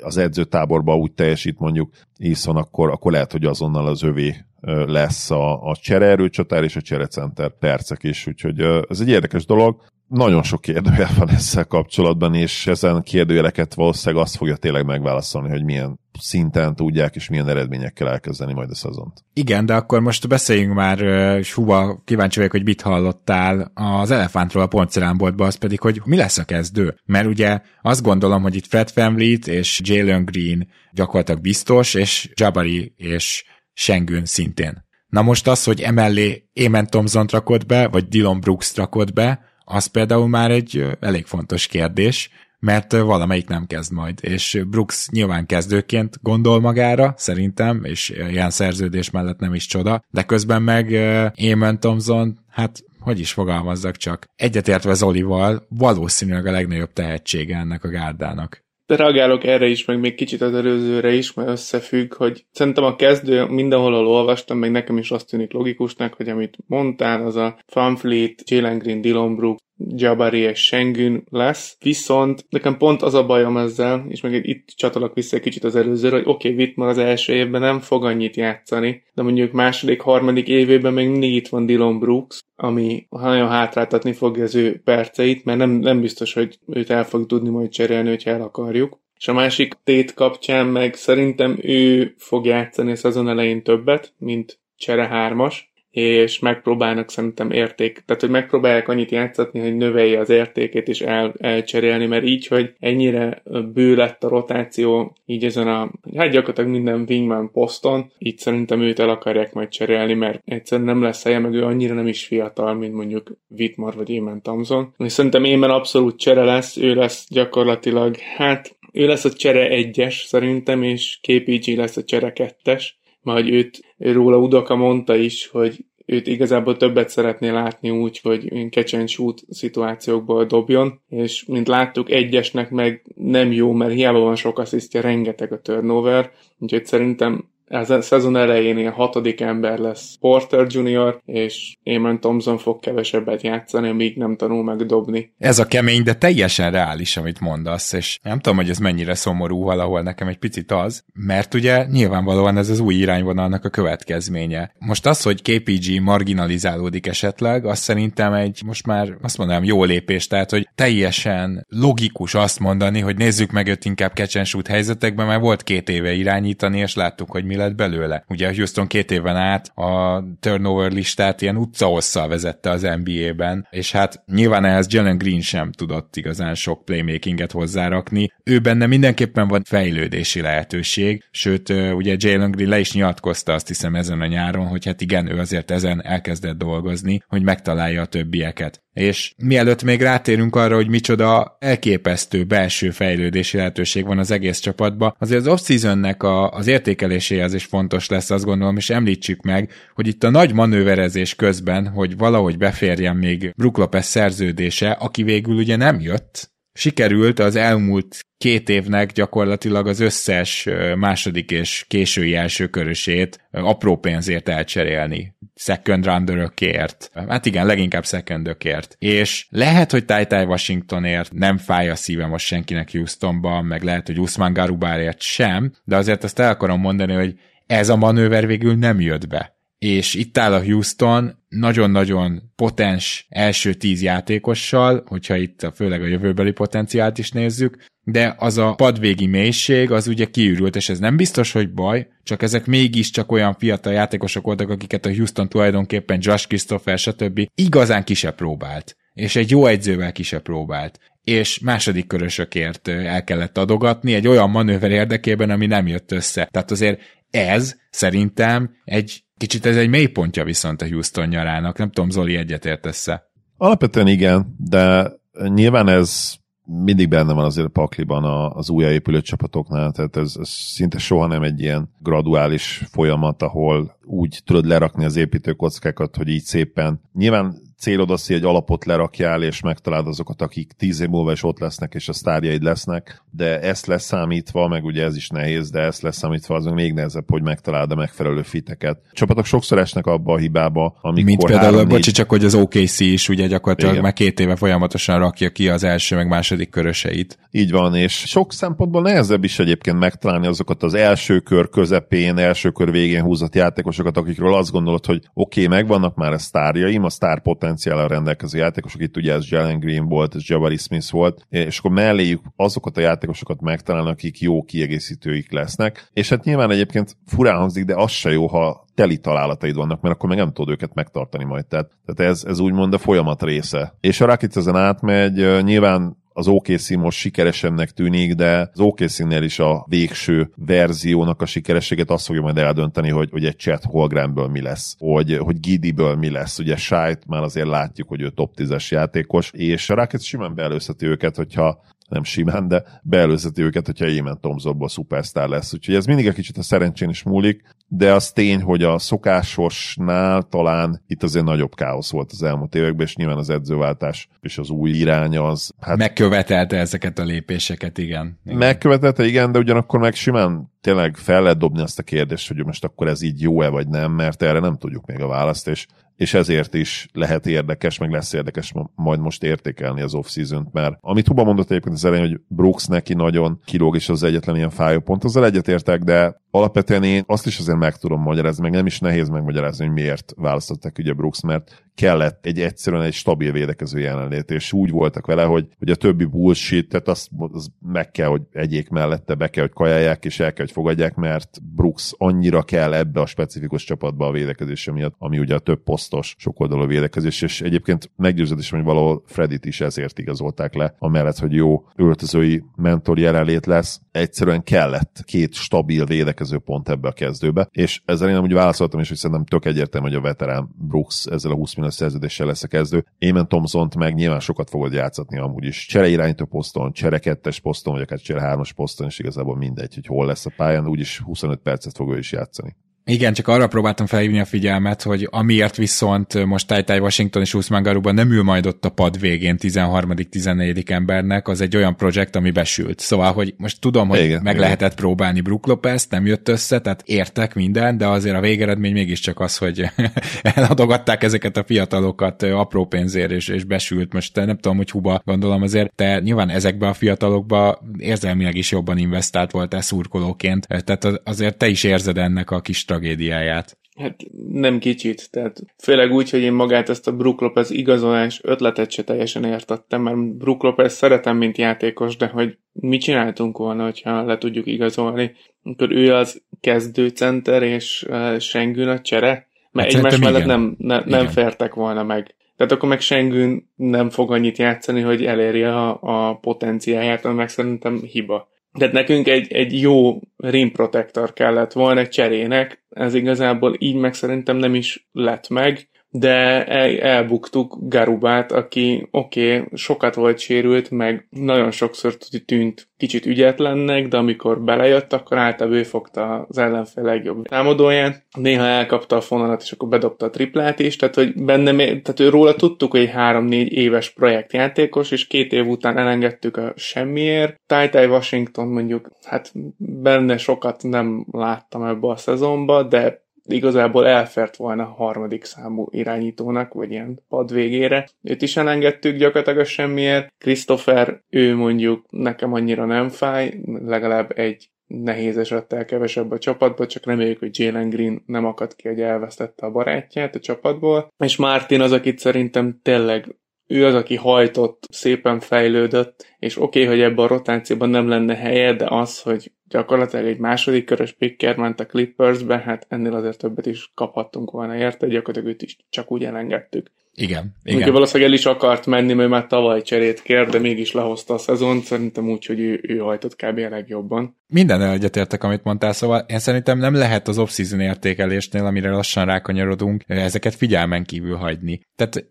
az edzőtáborban úgy teljesít mondjuk Iszon, akkor, akkor lehet, hogy azonnal az övé lesz a, a csereerőcsatár és a cserecenter percek is, úgyhogy ez egy érdekes dolog nagyon sok kérdőjel van ezzel kapcsolatban, és ezen kérdőjeleket valószínűleg azt fogja tényleg megválaszolni, hogy milyen szinten tudják, és milyen eredményekkel elkezdeni majd a szezont. Igen, de akkor most beszéljünk már, és Huba, kíváncsi vagyok, hogy mit hallottál az elefántról a pontszerámboltban, az pedig, hogy mi lesz a kezdő? Mert ugye azt gondolom, hogy itt Fred VanVleet és Jalen Green gyakorlatilag biztos, és Jabari és Sengun szintén. Na most az, hogy emellé Eamon Thompson rakott be, vagy Dylan Brooks rakott be, az például már egy elég fontos kérdés, mert valamelyik nem kezd majd, és Brooks nyilván kezdőként gondol magára, szerintem, és ilyen szerződés mellett nem is csoda, de közben meg Eamon Thompson, hát hogy is fogalmazzak csak, egyetértve Zolival, valószínűleg a legnagyobb tehetsége ennek a gárdának. De reagálok erre is, meg még kicsit az előzőre is, mert összefügg, hogy szerintem a kezdő mindenhol, ahol olvastam, meg nekem is azt tűnik logikusnak, hogy amit mondtál, az a Fanfleet, Jalen Green, Dylan Brooks, Jabari és Schengen lesz, viszont nekem pont az a bajom ezzel, és meg itt csatolok vissza egy kicsit az előzőre, hogy oké, okay, Wittmer az első évben nem fog annyit játszani, de mondjuk második, harmadik évében még mindig itt van Dylan Brooks, ami nagyon hátráltatni fogja az ő perceit, mert nem, nem biztos, hogy őt el fog tudni majd cserélni, hogyha el akarjuk. És a másik tét kapcsán meg szerintem ő fog játszani a szezon elején többet, mint csere hármas, és megpróbálnak szerintem érték, tehát hogy megpróbálják annyit játszatni, hogy növelje az értékét és el, elcserélni, mert így, hogy ennyire bő lett a rotáció, így ezen a, hát gyakorlatilag minden wingman poszton, így szerintem őt el akarják majd cserélni, mert egyszerűen nem lesz helye, meg ő annyira nem is fiatal, mint mondjuk Whitmar vagy Émen Thompson. És szerintem Émen abszolút csere lesz, ő lesz gyakorlatilag, hát ő lesz a csere egyes szerintem, és KPG lesz a csere kettes majd őt, róla Udaka mondta is, hogy őt igazából többet szeretné látni úgy, hogy catch and szituációkból dobjon, és mint láttuk, egyesnek meg nem jó, mert hiába van sok asszisztja, rengeteg a turnover, úgyhogy szerintem ez a szezon elején ilyen hatodik ember lesz Porter Junior, és Eamon Thompson fog kevesebbet játszani, amíg nem tanul meg dobni. Ez a kemény, de teljesen reális, amit mondasz, és nem tudom, hogy ez mennyire szomorú valahol nekem egy picit az, mert ugye nyilvánvalóan ez az új irányvonalnak a következménye. Most az, hogy KPG marginalizálódik esetleg, azt szerintem egy, most már azt mondanám, jó lépés, tehát, hogy teljesen logikus azt mondani, hogy nézzük meg őt inkább catch helyzetekben, mert volt két éve irányítani, és láttuk, hogy mi lett belőle. Ugye Houston két éven át a turnover listát ilyen utcahosszal vezette az NBA-ben, és hát nyilván ehhez Jalen Green sem tudott igazán sok playmakinget hozzárakni. Ő benne mindenképpen van fejlődési lehetőség, sőt, ugye Jalen Green le is nyilatkozta azt hiszem ezen a nyáron, hogy hát igen, ő azért ezen elkezdett dolgozni, hogy megtalálja a többieket. És mielőtt még rátérünk arra, hogy micsoda elképesztő belső fejlődési lehetőség van az egész csapatban, azért az off-seasonnek a, az értékeléséhez is fontos lesz, azt gondolom, és említsük meg, hogy itt a nagy manőverezés közben, hogy valahogy beférjen még Brook Lopez szerződése, aki végül ugye nem jött, sikerült az elmúlt két évnek gyakorlatilag az összes második és késői első körösét apró pénzért elcserélni. Second rounderökért. Hát igen, leginkább secondökért. És lehet, hogy Ty Washingtonért nem fáj a szíve most senkinek Houstonban, meg lehet, hogy Usman Garubárért sem, de azért azt el akarom mondani, hogy ez a manőver végül nem jött be és itt áll a Houston nagyon-nagyon potens első tíz játékossal, hogyha itt a, főleg a jövőbeli potenciált is nézzük, de az a padvégi mélység az ugye kiürült, és ez nem biztos, hogy baj, csak ezek mégiscsak olyan fiatal játékosok voltak, akiket a Houston tulajdonképpen Josh Christopher, stb. igazán kise próbált és egy jó egyzővel kise próbált és második körösökért el kellett adogatni egy olyan manőver érdekében, ami nem jött össze. Tehát azért ez szerintem egy Kicsit ez egy mélypontja viszont a Houston nyarának. Nem tudom, Zoli egyetért össze. Alapvetően igen, de nyilván ez mindig benne van azért a pakliban az újjáépülő csapatoknál, tehát ez, ez szinte soha nem egy ilyen graduális folyamat, ahol úgy tudod lerakni az építőkockákat, hogy így szépen. Nyilván célod az, hogy egy alapot lerakjál, és megtaláld azokat, akik tíz év múlva is ott lesznek, és a sztárjaid lesznek, de ezt leszámítva, meg ugye ez is nehéz, de ezt leszámítva az még nehezebb, hogy megtaláld a megfelelő fiteket. A csapatok sokszor esnek abba a hibába, amikor Mint például, három, bocsi, csak hogy az OKC is ugye gyakorlatilag Igen. már két éve folyamatosan rakja ki az első, meg második köröseit. Így van, és sok szempontból nehezebb is egyébként megtalálni azokat az első kör közepén, első kör végén húzott játékosokat, akikről azt gondolod, hogy oké, okay, megvannak már a sztárjaim, a sztár potenciállal rendelkező játékosok, itt ugye ez Jalen Green volt, ez Jabari Smith volt, és akkor melléjük azokat a játékosokat megtalálnak, akik jó kiegészítőik lesznek, és hát nyilván egyébként furán hangzik, de az se jó, ha teli találataid vannak, mert akkor meg nem tudod őket megtartani majd. Tehát, tehát ez, ez úgymond a folyamat része. És a Rakic ezen átmegy, nyilván az OKC most sikeresebbnek tűnik, de az OKC-nél is a végső verziónak a sikerességet azt fogja majd eldönteni, hogy, hogy egy Chet Holgramből mi lesz, hogy, hogy Gidiből mi lesz. Ugye Sájt már azért látjuk, hogy ő top 10-es játékos, és a Rockets simán beelőzheti őket, hogyha nem simán, de beelőzheti őket, hogyha Émen Tomzobból szupersztár lesz. Úgyhogy ez mindig egy kicsit a szerencsén is múlik, de az tény, hogy a szokásosnál talán itt azért nagyobb káosz volt az elmúlt években, és nyilván az edzőváltás és az új irány az... Hát Megkövetelte ezeket a lépéseket, igen. igen. Megkövetelte, igen, de ugyanakkor meg simán tényleg fel lehet dobni azt a kérdést, hogy most akkor ez így jó-e vagy nem, mert erre nem tudjuk még a választ, és és ezért is lehet érdekes, meg lesz érdekes majd most értékelni az off-season-t, mert amit Huba mondott egyébként az elején, hogy Brooks neki nagyon kilóg, és az egyetlen ilyen fájó pont, azzal egyetértek, de alapvetően én azt is azért meg tudom magyarázni, meg nem is nehéz megmagyarázni, hogy miért választották ugye Brooks, mert kellett egy egyszerűen egy stabil védekező jelenlét, és úgy voltak vele, hogy, hogy a többi bullshit, tehát azt, az meg kell, hogy egyék mellette, be kell, hogy kajálják, és el kell, hogy fogadják, mert Brooks annyira kell ebbe a specifikus csapatba a védekezése miatt, ami ugye a több posztos sokoldalú védekezés, és egyébként meggyőződés, hogy valahol Fredit is ezért igazolták le, amellett, hogy jó öltözői mentor jelenlét lesz, egyszerűen kellett két stabil védekező pont ebbe a kezdőbe, és ezzel én úgy válaszoltam is, hogy szerintem tök egyértelmű, hogy a veterán Brooks ezzel a 20 millió szerződéssel lesz a kezdő. Émen thompson meg nyilván sokat fogod játszatni amúgy is. Csere irányító poszton, csere kettes poszton, vagy akár csere hármas poszton, és igazából mindegy, hogy hol lesz a pályán, úgyis 25 percet fog ő is játszani. Igen, csak arra próbáltam felhívni a figyelmet, hogy amiért viszont most Tai Washington és Usman Garuba nem ül majd ott a pad végén 13.-14. embernek, az egy olyan projekt, ami besült. Szóval, hogy most tudom, hogy igen, meg igen. lehetett próbálni Brook Lopez, nem jött össze, tehát értek minden, de azért a végeredmény mégiscsak az, hogy eladogatták ezeket a fiatalokat apró pénzért, és, és besült. Most nem tudom, hogy huba gondolom azért, te nyilván ezekbe a fiatalokba érzelmileg is jobban investált voltál szurkolóként, tehát azért te is érzed ennek a kis tragédiáját. Hát nem kicsit, tehát főleg úgy, hogy én magát ezt a Brook Lopez igazolás ötletet se teljesen értettem, mert Brook Lopez szeretem, mint játékos, de hogy mit csináltunk volna, hogyha le tudjuk igazolni, akkor ő az kezdőcenter és uh, Sengün a csere, mert hát egymás mellett nem, ne, nem fertek volna meg. Tehát akkor meg Sengün nem fog annyit játszani, hogy elérje a, a potenciáját, ami meg szerintem hiba. Tehát nekünk egy, egy jó rim protector kellett volna egy cserének, ez igazából így meg szerintem nem is lett meg, de el, elbuktuk Garubát, aki oké, okay, sokat volt sérült, meg nagyon sokszor tűnt kicsit ügyetlennek, de amikor belejött, akkor általában ő fogta az ellenfél legjobb támadóját, néha elkapta a fonalat, és akkor bedobta a triplát is, tehát hogy benne, tehát ő róla tudtuk, hogy egy három-négy éves projektjátékos, és két év után elengedtük a semmiért. Tai Washington mondjuk, hát benne sokat nem láttam ebbe a szezonba, de igazából elfert volna a harmadik számú irányítónak, vagy ilyen pad végére. Őt is elengedtük gyakorlatilag a semmiért. Christopher, ő mondjuk nekem annyira nem fáj, legalább egy nehéz esettel kevesebb a csapatba, csak reméljük, hogy Jalen Green nem akad ki, hogy elvesztette a barátját a csapatból. És Martin az, akit szerintem tényleg ő az, aki hajtott, szépen fejlődött, és oké, okay, hogy ebben a rotációban nem lenne helye, de az, hogy gyakorlatilag egy második körös picker ment a Clippersbe, hát ennél azért többet is kaphattunk volna érte, gyakorlatilag őt is csak úgy elengedtük. Igen, igen. Úgyhogy valószínűleg el is akart menni, mert már tavaly cserét kér, de mégis lehozta a szezont, szerintem úgy, hogy ő, ő hajtott kb. a legjobban. Minden egyetértek, amit mondtál, szóval én szerintem nem lehet az off-season értékelésnél, amire lassan rákanyarodunk, ezeket figyelmen kívül hagyni. Tehát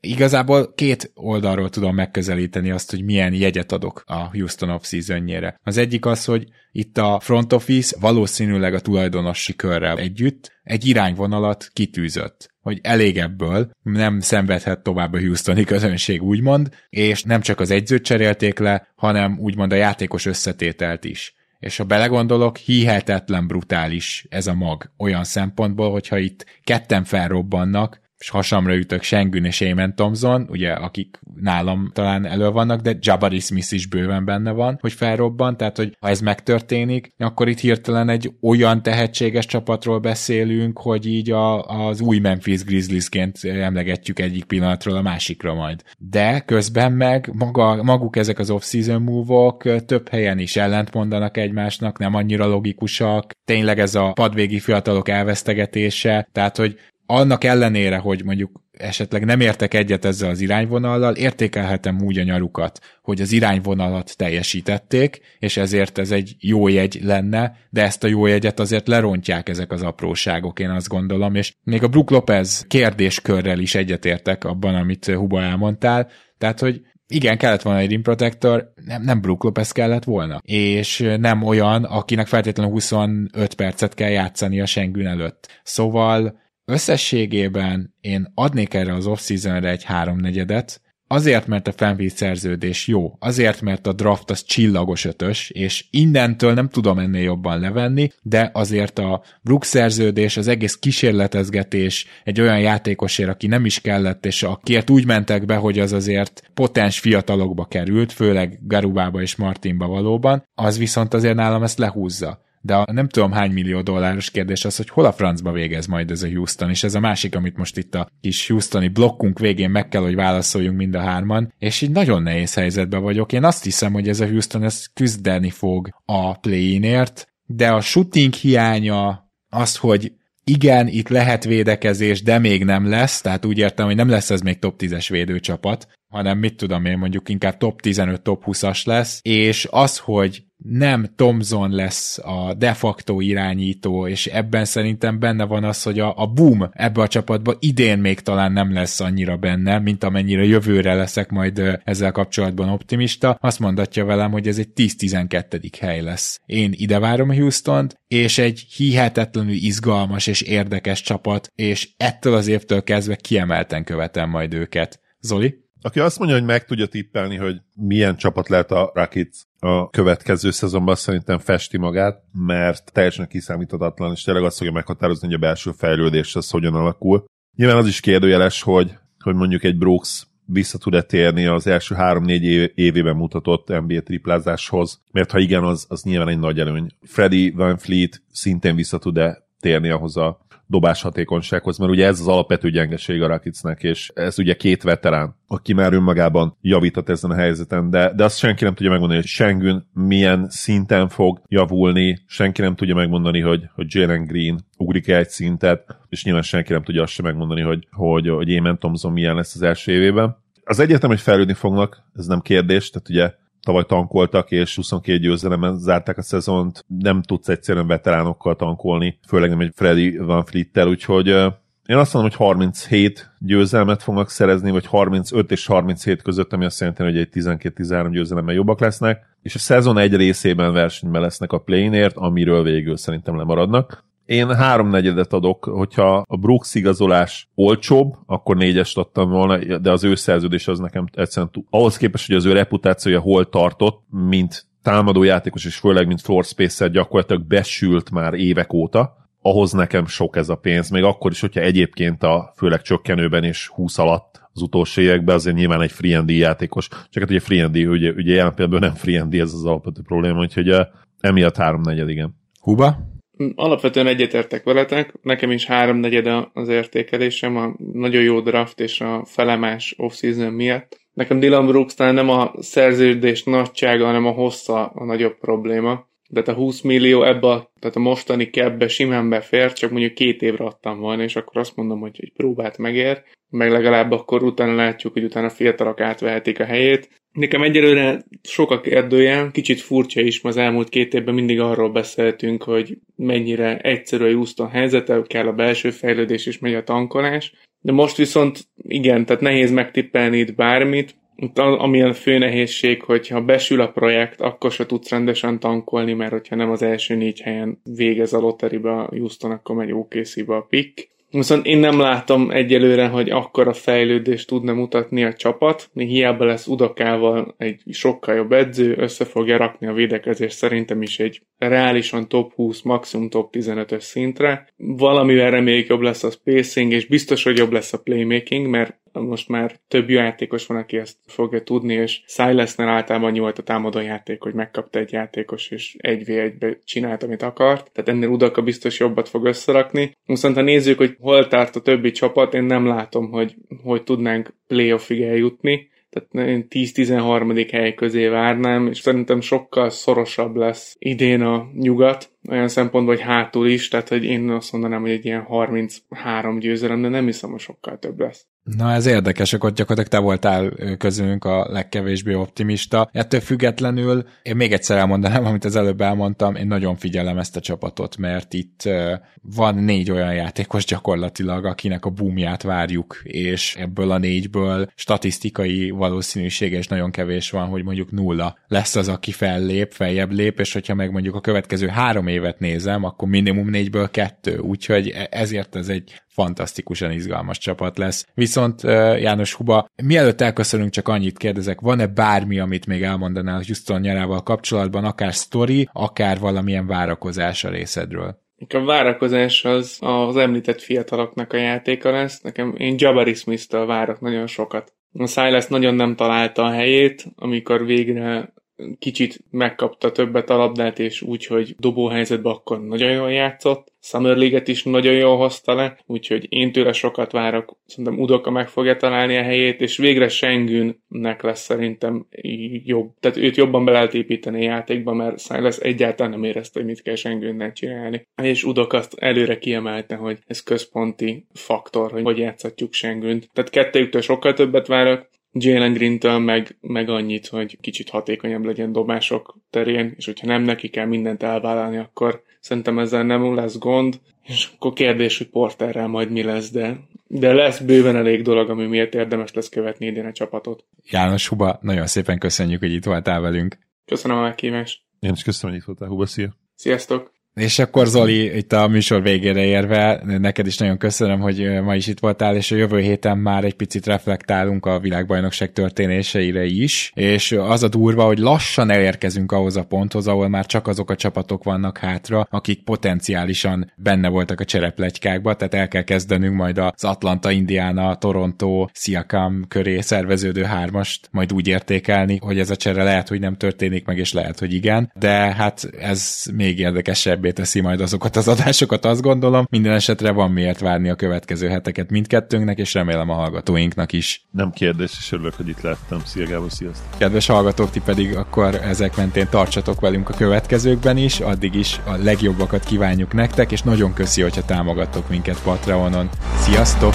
Igazából két oldalról tudom megközelíteni azt, hogy milyen jegyet adok a Houston off seasonjére. Az egyik az, hogy itt a front office valószínűleg a tulajdonosi körrel együtt egy irányvonalat kitűzött, hogy elég ebből, nem szenvedhet tovább a Houstoni közönség úgymond, és nem csak az edzőt cserélték le, hanem úgymond a játékos összetételt is. És ha belegondolok, hihetetlen brutális ez a mag olyan szempontból, hogyha itt ketten felrobbannak, hasamra ütök Sengün és Eamon Thompson, ugye, akik nálam talán elő vannak, de Jabari Smith is bőven benne van, hogy felrobban, tehát, hogy ha ez megtörténik, akkor itt hirtelen egy olyan tehetséges csapatról beszélünk, hogy így a, az új Memphis Grizzliesként emlegetjük egyik pillanatról a másikra majd. De közben meg maga, maguk ezek az off-season move-ok több helyen is ellentmondanak egymásnak, nem annyira logikusak, tényleg ez a padvégi fiatalok elvesztegetése, tehát, hogy annak ellenére, hogy mondjuk esetleg nem értek egyet ezzel az irányvonallal, értékelhetem úgy a nyarukat, hogy az irányvonalat teljesítették, és ezért ez egy jó jegy lenne, de ezt a jó jegyet azért lerontják ezek az apróságok, én azt gondolom, és még a Brook Lopez kérdéskörrel is egyetértek abban, amit Huba elmondtál, tehát, hogy igen, kellett volna egy rim protector, nem, nem Brook Lopez kellett volna. És nem olyan, akinek feltétlenül 25 percet kell játszani a Sengün előtt. Szóval összességében én adnék erre az off-seasonre egy háromnegyedet, Azért, mert a fanbase szerződés jó, azért, mert a draft az csillagos ötös, és innentől nem tudom ennél jobban levenni, de azért a Brook szerződés, az egész kísérletezgetés egy olyan játékosért, aki nem is kellett, és akiért úgy mentek be, hogy az azért potens fiatalokba került, főleg Garubába és Martinba valóban, az viszont azért nálam ezt lehúzza de a nem tudom hány millió dolláros kérdés az, hogy hol a francba végez majd ez a Houston, és ez a másik, amit most itt a kis Houstoni blokkunk végén meg kell, hogy válaszoljunk mind a hárman, és így nagyon nehéz helyzetben vagyok. Én azt hiszem, hogy ez a Houston ez küzdeni fog a play-inért, de a shooting hiánya, az, hogy igen, itt lehet védekezés, de még nem lesz, tehát úgy értem, hogy nem lesz ez még top 10-es védőcsapat, hanem mit tudom én, mondjuk inkább top 15, top 20-as lesz, és az, hogy nem Thomson lesz a de facto irányító, és ebben szerintem benne van az, hogy a, a boom ebbe a csapatba idén még talán nem lesz annyira benne, mint amennyire jövőre leszek majd ezzel kapcsolatban optimista. Azt mondatja velem, hogy ez egy 10-12. hely lesz. Én ide várom a Houston-t, és egy hihetetlenül izgalmas és érdekes csapat, és ettől az évtől kezdve kiemelten követem majd őket. Zoli? Aki azt mondja, hogy meg tudja tippelni, hogy milyen csapat lehet a Rakic a következő szezonban, szerintem festi magát, mert teljesen kiszámíthatatlan, és tényleg azt fogja meghatározni, hogy a belső fejlődés az hogyan alakul. Nyilván az is kérdőjeles, hogy, hogy mondjuk egy Brooks vissza tud-e térni az első három-négy évében mutatott NBA triplázáshoz, mert ha igen, az, az nyilván egy nagy előny. Freddy Van Fleet szintén vissza tud-e térni ahhoz a dobás hatékonysághoz, mert ugye ez az alapvető gyengeség a Rakicnek, és ez ugye két veterán, aki már önmagában javított ezen a helyzeten, de, de azt senki nem tudja megmondani, hogy Sengün milyen szinten fog javulni, senki nem tudja megmondani, hogy, hogy Jalen Green ugrik egy szintet, és nyilván senki nem tudja azt sem megmondani, hogy, hogy, hogy Émen Thompson milyen lesz az első évében. Az egyértelmű, hogy fejlődni fognak, ez nem kérdés, tehát ugye tavaly tankoltak, és 22 győzelemmel zárták a szezont, nem tudsz egyszerűen veteránokkal tankolni, főleg nem egy Freddy Van Fleet-tel, úgyhogy én azt mondom, hogy 37 győzelmet fognak szerezni, vagy 35 és 37 között, ami azt jelenti, hogy egy 12-13 győzelemmel jobbak lesznek, és a szezon egy részében versenyben lesznek a play amiről végül szerintem lemaradnak. Én háromnegyedet adok, hogyha a Brooks igazolás olcsóbb, akkor négyest adtam volna, de az ő szerződés az nekem egyszerűen túl. Ahhoz képest, hogy az ő reputációja hol tartott, mint támadó játékos, és főleg mint floor spacer gyakorlatilag besült már évek óta, ahhoz nekem sok ez a pénz, még akkor is, hogyha egyébként a főleg csökkenőben és 20 alatt az utolsó években azért nyilván egy free and játékos, csak hát ugye free and ugye, ugye jelen pillanatban nem free and ez az alapvető probléma, úgyhogy emiatt háromnegyed, igen. Huba? Alapvetően egyetértek veletek, nekem is háromnegyed az értékelésem, a nagyon jó draft és a felemás off-season miatt. Nekem Dylan Brooks nem a szerződés nagysága, hanem a hossza a nagyobb probléma. De a 20 millió ebbe, a, tehát a mostani kebbe simán befér, csak mondjuk két évre adtam volna, és akkor azt mondom, hogy egy próbát megér, meg legalább akkor utána látjuk, hogy utána fiatalok átvehetik a helyét. Nekem egyelőre sok a kérdője, kicsit furcsa is, az elmúlt két évben mindig arról beszéltünk, hogy mennyire egyszerű a Houston helyzete, kell a belső fejlődés és megy a tankolás. De most viszont igen, tehát nehéz megtippelni itt bármit, amilyen fő nehézség, hogyha besül a projekt, akkor se tudsz rendesen tankolni, mert hogyha nem az első négy helyen végez a lotteribe a Houston, akkor megy OKC-be a pick. Viszont én nem látom egyelőre, hogy akkora fejlődést tudna mutatni a csapat. Hiába lesz Udakával egy sokkal jobb edző, össze fogja rakni a védekezés szerintem is egy reálisan top 20, maximum top 15-ös szintre. Valamivel reméljük jobb lesz a spacing, és biztos, hogy jobb lesz a playmaking, mert most már több játékos van, aki ezt fogja tudni, és Silasnál általában nyúlt a támadó játék, hogy megkapta egy játékos, és egy v egybe csinált, amit akart. Tehát ennél Udaka biztos jobbat fog összerakni. Viszont ha nézzük, hogy hol tart a többi csapat, én nem látom, hogy hogy tudnánk playoffig eljutni tehát én 10-13. hely közé várnám, és szerintem sokkal szorosabb lesz idén a nyugat, olyan szempontból, hogy hátul is, tehát hogy én azt mondanám, hogy egy ilyen 33 győzelem, de nem hiszem, hogy sokkal több lesz. Na ez érdekes, akkor gyakorlatilag te voltál közülünk a legkevésbé optimista. Ettől függetlenül én még egyszer elmondanám, amit az előbb elmondtam, én nagyon figyelem ezt a csapatot, mert itt van négy olyan játékos gyakorlatilag, akinek a boomját várjuk, és ebből a négyből statisztikai valószínűsége is nagyon kevés van, hogy mondjuk nulla lesz az, aki fellép, feljebb lép, és hogyha meg mondjuk a következő három évet nézem, akkor minimum négyből kettő, úgyhogy e- ezért ez egy fantasztikusan izgalmas csapat lesz. Viszont János Huba, mielőtt elköszönünk, csak annyit kérdezek, van-e bármi, amit még elmondanál Houston nyarával kapcsolatban, akár sztori, akár valamilyen várakozás a részedről? A várakozás az az említett fiataloknak a játéka lesz. Nekem én Jabari Smith-től várok nagyon sokat. A Silas nagyon nem találta a helyét, amikor végre kicsit megkapta többet a labdát, és úgy, hogy dobóhelyzetben akkor nagyon jól játszott. Summer League-et is nagyon jól hozta le, úgyhogy én tőle sokat várok. Szerintem Udoka meg fogja találni a helyét, és végre Sengünnek lesz szerintem jobb. Tehát őt jobban be lehet építeni a játékba, mert Silas egyáltalán nem érezte, hogy mit kell Sengünnek csinálni. És Udok azt előre kiemelte, hogy ez központi faktor, hogy hogy játszhatjuk Sengünt. Tehát kettőjüktől sokkal többet várok, Jalen Green-től meg, meg annyit, hogy kicsit hatékonyabb legyen dobások terén, és hogyha nem neki kell mindent elvállalni, akkor szerintem ezzel nem lesz gond, és akkor kérdés, hogy Porterrel majd mi lesz, de, de lesz bőven elég dolog, ami miért érdemes lesz követni idén a csapatot. János Huba, nagyon szépen köszönjük, hogy itt voltál velünk. Köszönöm a meghívást. Én is köszönöm, hogy itt voltál, Huba, szia! Sziasztok! És akkor Zoli, itt a műsor végére érve, neked is nagyon köszönöm, hogy ma is itt voltál, és a jövő héten már egy picit reflektálunk a világbajnokság történéseire is, és az a durva, hogy lassan elérkezünk ahhoz a ponthoz, ahol már csak azok a csapatok vannak hátra, akik potenciálisan benne voltak a csereplegykákba, tehát el kell kezdenünk majd az Atlanta, Indiana, Toronto, Siakam köré szerveződő hármast majd úgy értékelni, hogy ez a csere lehet, hogy nem történik meg, és lehet, hogy igen, de hát ez még érdekesebb könnyebbé teszi majd azokat az adásokat, azt gondolom. Minden esetre van miért várni a következő heteket mindkettőnknek, és remélem a hallgatóinknak is. Nem kérdés, és örülök, hogy itt lettem. Szia Gábor, sziasztok! Kedves hallgatók, ti pedig akkor ezek mentén tartsatok velünk a következőkben is, addig is a legjobbakat kívánjuk nektek, és nagyon köszi, hogyha támogattok minket Patreonon. Sziasztok!